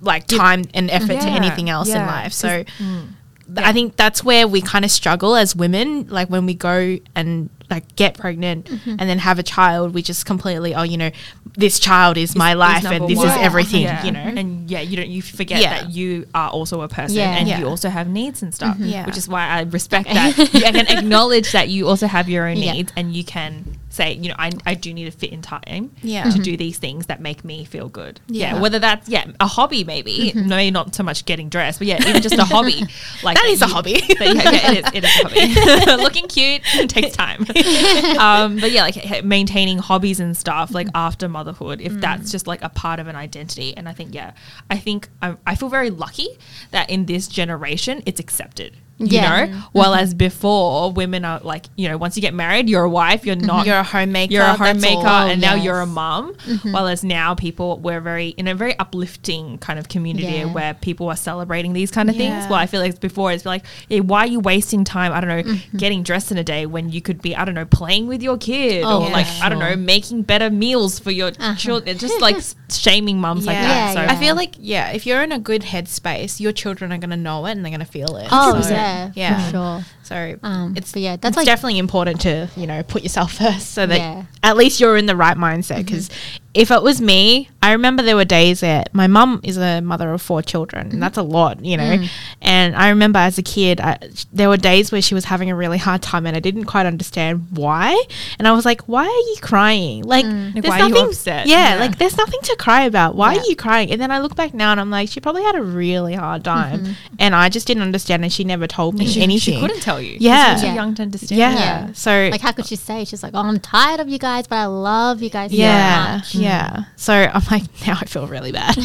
like time and effort to anything else in life. So Mm. th- I think that's where we kind of struggle as women. Like when we go and like get pregnant Mm-hmm. and then have a child, we just completely, oh, you know, this child is my life and this one. is everything, Yeah. you know. And yeah, you don't you forget Yeah. that you are also a person Yeah. and Yeah. you also have needs and stuff. Mm-hmm. Yeah. Which is why I respect that. You can acknowledge that you also have your own Yeah. needs and you can say, you know, I, I do need to fit in time Yeah. to mm-hmm. do these things that make me feel good. Yeah. Yeah. Whether that's yeah, a hobby maybe. Mm-hmm. Maybe not so much getting dressed, but yeah, even just a hobby. Like That is a hobby. that- yeah, yeah, it is. It is a hobby. Looking cute takes time. um, but yeah, like maintaining hobbies and stuff, like after motherhood, if that's just like a part of an identity. And I think, yeah, I think I, I feel very lucky that in this generation, it's accepted. You Yeah. know, while as before, women are like, you know, once you get married, you're a wife, you're not You're a homemaker. you're a homemaker all. and now you're a mom whereas now people we're very in a very uplifting kind of community Yeah. where people are celebrating these kind of things well i feel like before it's like yeah, why are you wasting time i don't know Mm-hmm. getting dressed in a day when you could be i don't know playing with your kid Oh, or like yeah. i don't know making better meals for your Uh-huh. children just like shaming moms like that Yeah, so I feel like yeah, if you're in a good headspace, your children are gonna know it and they're gonna feel it. Oh So, yeah, yeah. for sure. So Um, it's yeah, that's it's like definitely important to you know put yourself first so that Yeah. at least you're in the right mindset. Because if it was me, I remember there were days that my mum is a mother of four children, and that's a lot, you know. Mm. And I remember as a kid, I, there were days where she was having a really hard time, and I didn't quite understand why. And I was like, "Why are you crying? Like, mm. Like, there's why are you nothing- upset? Yeah, Yeah. like there's nothing to cry about. Why Yeah. are you crying?" And then I look back now, and I'm like, she probably had a really hard mm-hmm. time, and I just didn't understand, and she never told me she, she couldn't tell you 'cause Yeah. you're too Yeah. young to understand Yeah. Yeah. So like how could she say she's like, oh, I'm tired of you guys, but I love you guys so yeah, much. Yeah. So I'm like, now I feel really bad.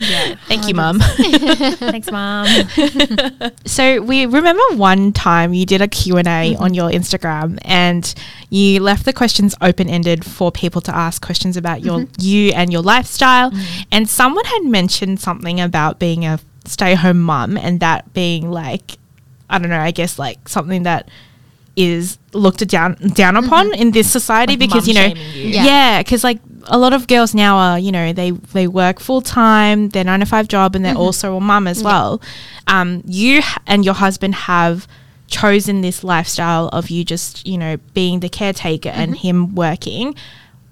yeah Thank you, mum. thanks mom so we remember one time you did a Q&A Mm-hmm. on your Instagram and you left the questions open-ended for people to ask questions about your Mm-hmm. you and your lifestyle and someone had mentioned something about being a stay-home mum and that being like I don't know, I guess like something that is looked down down upon in this society Like because you know you. Mm-hmm. Yeah. yeah because like a lot of girls now are you know they they work full time their nine to five job and they're also a mum as well. Um you and your husband have chosen this lifestyle of you just you know being the caretaker and him working.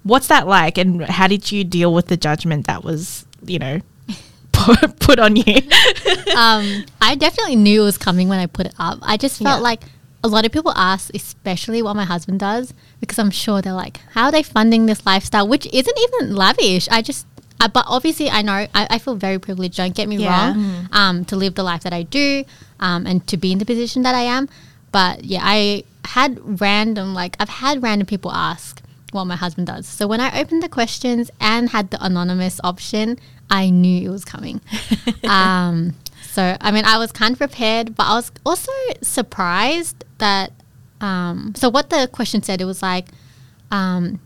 What's that like and how did you deal with the judgment that was you know put, put on you? Um, I definitely knew it was coming when I put it up. I just felt Yeah. like a lot of people ask, especially what my husband does, because I'm sure they're like, how are they funding this lifestyle, which isn't even lavish. I just, I, but obviously, I know I, I feel very privileged. Don't get me Yeah. wrong, um, to live the life that I do, um, and to be in the position that I am. But yeah, I had random, like I've had random people ask what my husband does. So when I opened the questions and had the anonymous option, I knew it was coming. um, so I mean, I was kind of prepared, but I was also surprised that. Um, so what the question said, it was like, um,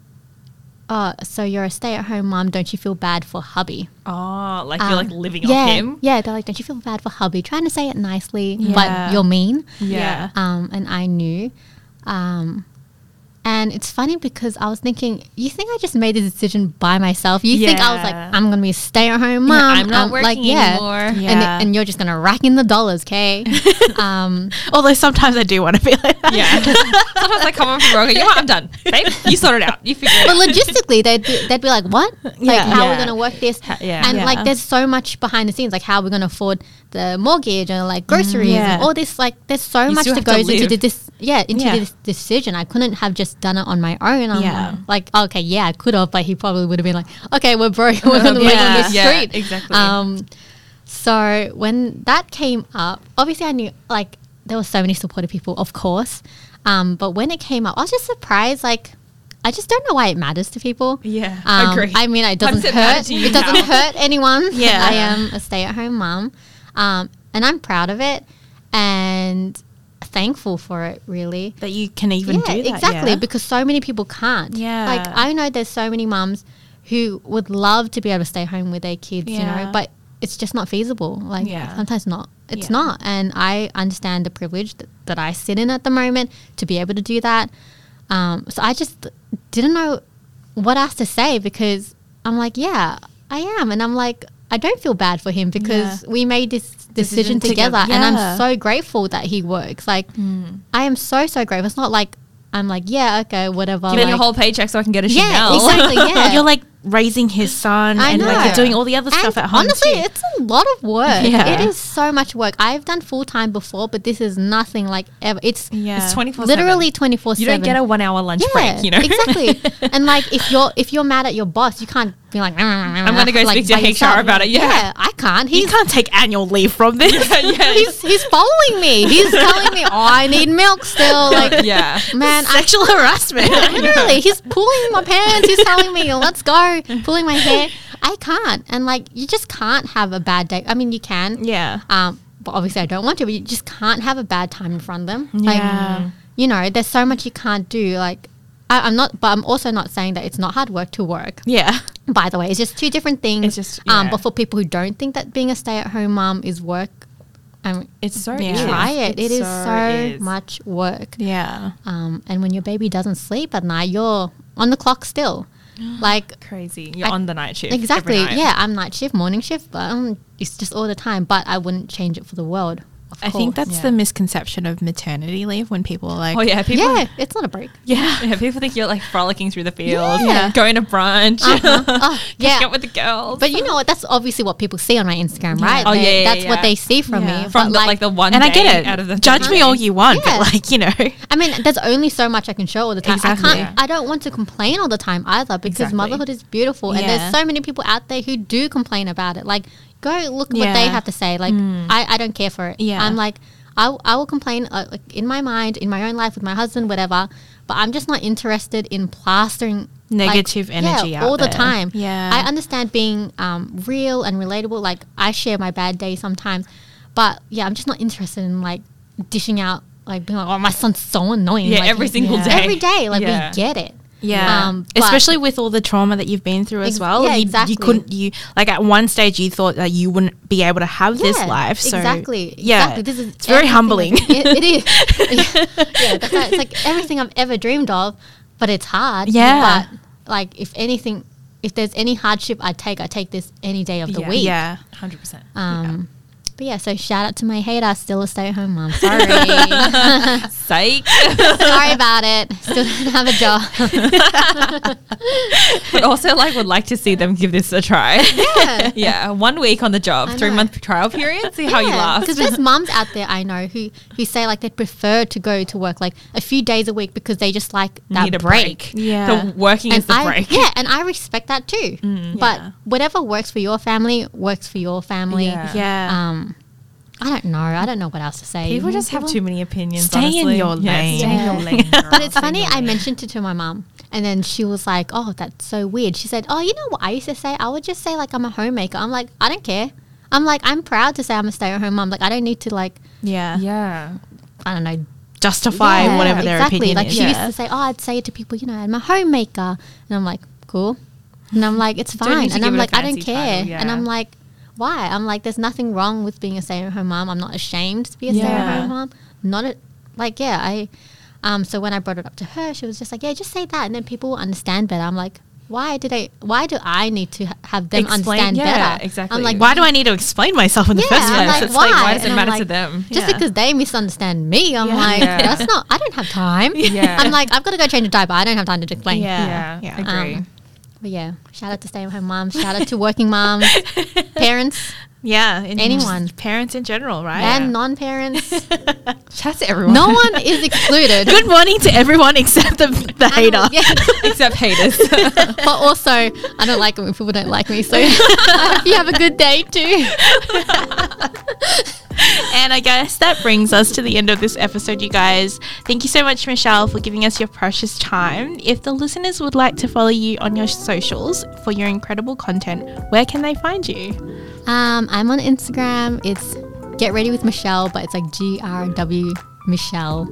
"Oh, so you're a stay-at-home mom? Don't you feel bad for hubby?" oh like you're like Um, living yeah, off him Yeah, they're like, "Don't you feel bad for hubby?" Trying to say it nicely, Yeah. but you're mean. yeah Um, and I knew. Um, and it's funny because I was thinking, you think I just made the decision by myself? You think I was like, I'm going to be a stay at home Yeah, mom? I'm not um, working anymore. And, Yeah. and you're just going to rack in the dollars, okay? um, although sometimes I do want to be like that Yeah. Sometimes I come home from work. You know what? I'm done. Babe, you sort it out. You figure it but out. logistically, they'd be, they'd be like, what? Like, Yeah. how are we Yeah. going to work this? Ha- yeah. And Yeah. like, there's so much behind the scenes, like how are we're going to afford the mortgage and like groceries Yeah. and all this. Like, there's so You much that have to goes into this yeah into Yeah. this decision. I couldn't have just done it on my own. I'm Yeah. like, okay, yeah, I could have, but he probably would have been like, okay, we're broke, we're going to live on Yeah. the Yeah, street. exactly. Um, so when that came up, obviously I knew like there were so many supportive people, of course. Um, but when it came up, I was just surprised. Like, I just don't know why it matters to people. Yeah, Um, agree. I mean, it doesn't it hurt. It doesn't hurt anyone. Yeah. I am a stay-at-home mom, um, and I'm proud of it and thankful for it. Really, that you can even yeah, do that exactly yeah? because so many people can't. Yeah. like I know there's so many mums who would love to be able to stay home with their kids, yeah. you know, but it's just not feasible. Like Yeah. sometimes not. It's Yeah. not. And I understand the privilege that, that I sit in at the moment to be able to do that. Um, so I just didn't know what else to say because I'm like, yeah, I am. And I'm like, I don't feel bad for him because we made this decision, Decision together, together. and I'm so grateful that he works. Like, hmm. I am so, so grateful. It's not like I'm like, yeah, okay, whatever. Give me like- your whole paycheck so I can get a yeah, Chanel. exactly. Yeah. You're like raising his son I and like you're doing all the other And stuff at home. Honestly, too. it's a lot of work. Yeah. It is so much work. I've done full time before, but this is nothing like ever. It's yeah. It's 24 literally twenty four You don't get a one hour lunch break, you know? exactly. and like if you're if you're mad at your boss, you can't be like mm, mm, I'm gonna go like, speak to HR about it. Yeah. I can't. You He's can't take annual leave from this. yeah. he's he's following me. He's telling me, oh, I need milk still. Like yeah. man, I Sexual harassment. Literally, he's pulling my pants. He's telling me, "Let's go," pulling my hair. I can't, and like you just can't have a bad day. I mean, you can, yeah. um, but obviously I don't want to. But you just can't have a bad time in front of them. Yeah. You know, there's so much you can't do. Like, I, I'm not, but I'm also not saying that it's not hard work to work. Yeah. By the way, it's just two different things. It's just- um, but for people who don't think that being a stay-at-home mom is work, um, It's so Yeah. try it. It is so so is. much work. Yeah. Um, and when your baby doesn't sleep at night, you're on the clock still. Like crazy. You're I- on the night shift. every exactly, night. yeah. I'm night shift, morning shift, but um, it's just all the time. But I wouldn't change it for the world. Of I think that's Yeah. the misconception of maternity leave when people are like, Oh yeah, people. yeah, it's not a break. yeah. Yeah, people think you're like frolicking through the fields, Yeah. going to brunch, Uh-huh. Oh, yeah. up with the girls. But you know what? That's obviously what people see on my Instagram, right? Oh, They- yeah, yeah, that's what they see from me. from but the, like, the one And I get it. out of the Judge me all you want, but like, you know. I mean, there's only so much I can show all the time. Exactly. I can't. I don't want to complain all the time either because Exactly. motherhood is beautiful, and there's so many people out there who do complain about it. Like, go look what they have to say. Like, I, I don't care for it. Yeah. I'm like, I, I will complain uh, like in my mind, in my own life with my husband, whatever. But I'm just not interested in plastering like, Negative energy yeah, out all the time. Yeah. I understand being um, real and relatable. Like, I share my bad days sometimes, but yeah, I'm just not interested in like dishing out like being like, oh, my son's so annoying. Yeah, Like, every single Yeah. day. Every day, like Yeah. we get it. Yeah, Um, especially with all the trauma that you've been through as Ex- well. yeah, you, exactly. you couldn't. You like at one stage you thought that you wouldn't be able to have this life. So exactly. yeah, exactly. This is it's very humbling. I've- it, it is. yeah, that's right. It's like everything I've ever dreamed of, but it's hard. Yeah. But like, if anything, if there's any hardship I take, I take this any day of the Yeah. week. yeah, Hundred percent. But yeah, so shout out to my hater, still a stay-at-home mom. Sorry, Psych. sorry about it. Still don't have a job. but also, like, would like to see them give this a try. Yeah. yeah, one week on the job, I three know. month trial period. See how you last. Because there's mums out there I know who who say like they prefer to go to work like a few days a week because they just like that Need a break. break. Yeah. the working is the I, break. Yeah, and I respect that too. but yeah. whatever works for your family works for your family. Yeah. yeah. Um, I don't know. I don't know what else to say. People just have too many opinions. Stay in your lane. stay in your lane. But it's funny. I mentioned it to my mom, and then she was like, "Oh, that's so weird." She said, "Oh, you know what I used to say? I would just say like I'm a homemaker." I'm like, I don't care. I'm like, I'm proud to say I'm a stay-at-home mom. Like, I don't need to like, yeah, Yeah. I don't know, justify Yeah, whatever their exactly. opinion like is. she used to say, "Oh, I'd say it to people, you know, I'm a homemaker," and I'm like, "Cool," and I'm like, "It's fine," and I'm like, "I don't care," title, and. I'm like, "Why?" I'm like, "There's nothing wrong with being a stay-at-home mom. I'm not ashamed to be a Yeah. stay-at-home mom. Not a, like, yeah, I." Um, so when I brought it up to her, she was just like, "Yeah, just say that, and then people will understand better." I'm like. Why did I? Why do I need to have them Explain- understand yeah, better? exactly. I'm like, Why do I need to explain myself in the Yeah, first I'm place? like, it's like, why why? does it And I'm matter to them? just Yeah. because they misunderstand me, I'm Yeah. like, Yeah. that's not. I don't have time. Yeah. I'm like, I've got to go change a diaper. I don't have time to explain. Yeah. Yeah, Yeah. agree. Um, But yeah, shout out to stay at home moms. Shout out to working moms, parents, yeah, in Anyone. parents in general, right? and non-parents. Shout to everyone. no one is excluded. Good morning to everyone except the, the hater. Yeah. except haters. but also, I don't like it when people don't like me. So I hope you have a good day too. And I guess that brings us to the end of this episode, you guys. Thank you so much, Michelle, for giving us your precious time. If the listeners would like to follow you on your socials for your incredible content, where can they find you? Um, I'm on Instagram. It's Get Ready with Michelle, but it's like G R W Michelle.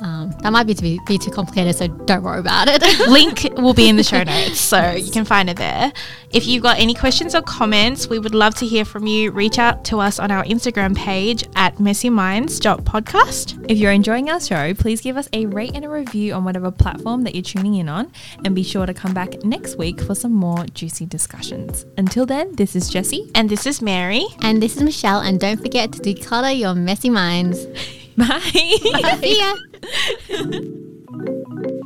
Um, that might be to be, be too complicated, so don't worry about it. Link will be in the show notes, so you can find it there. If you've got any questions or comments, we would love to hear from you. Reach out to us on our Instagram page at messyminds.podcast. If you're enjoying our show, please give us a rate and a review on whatever platform that you're tuning in on, and be sure to come back next week for some more juicy discussions. Until then, this is Jessie. And this is Mary. and this is Michelle, and don't forget to declutter your messy minds. Bye. Bye. See ya.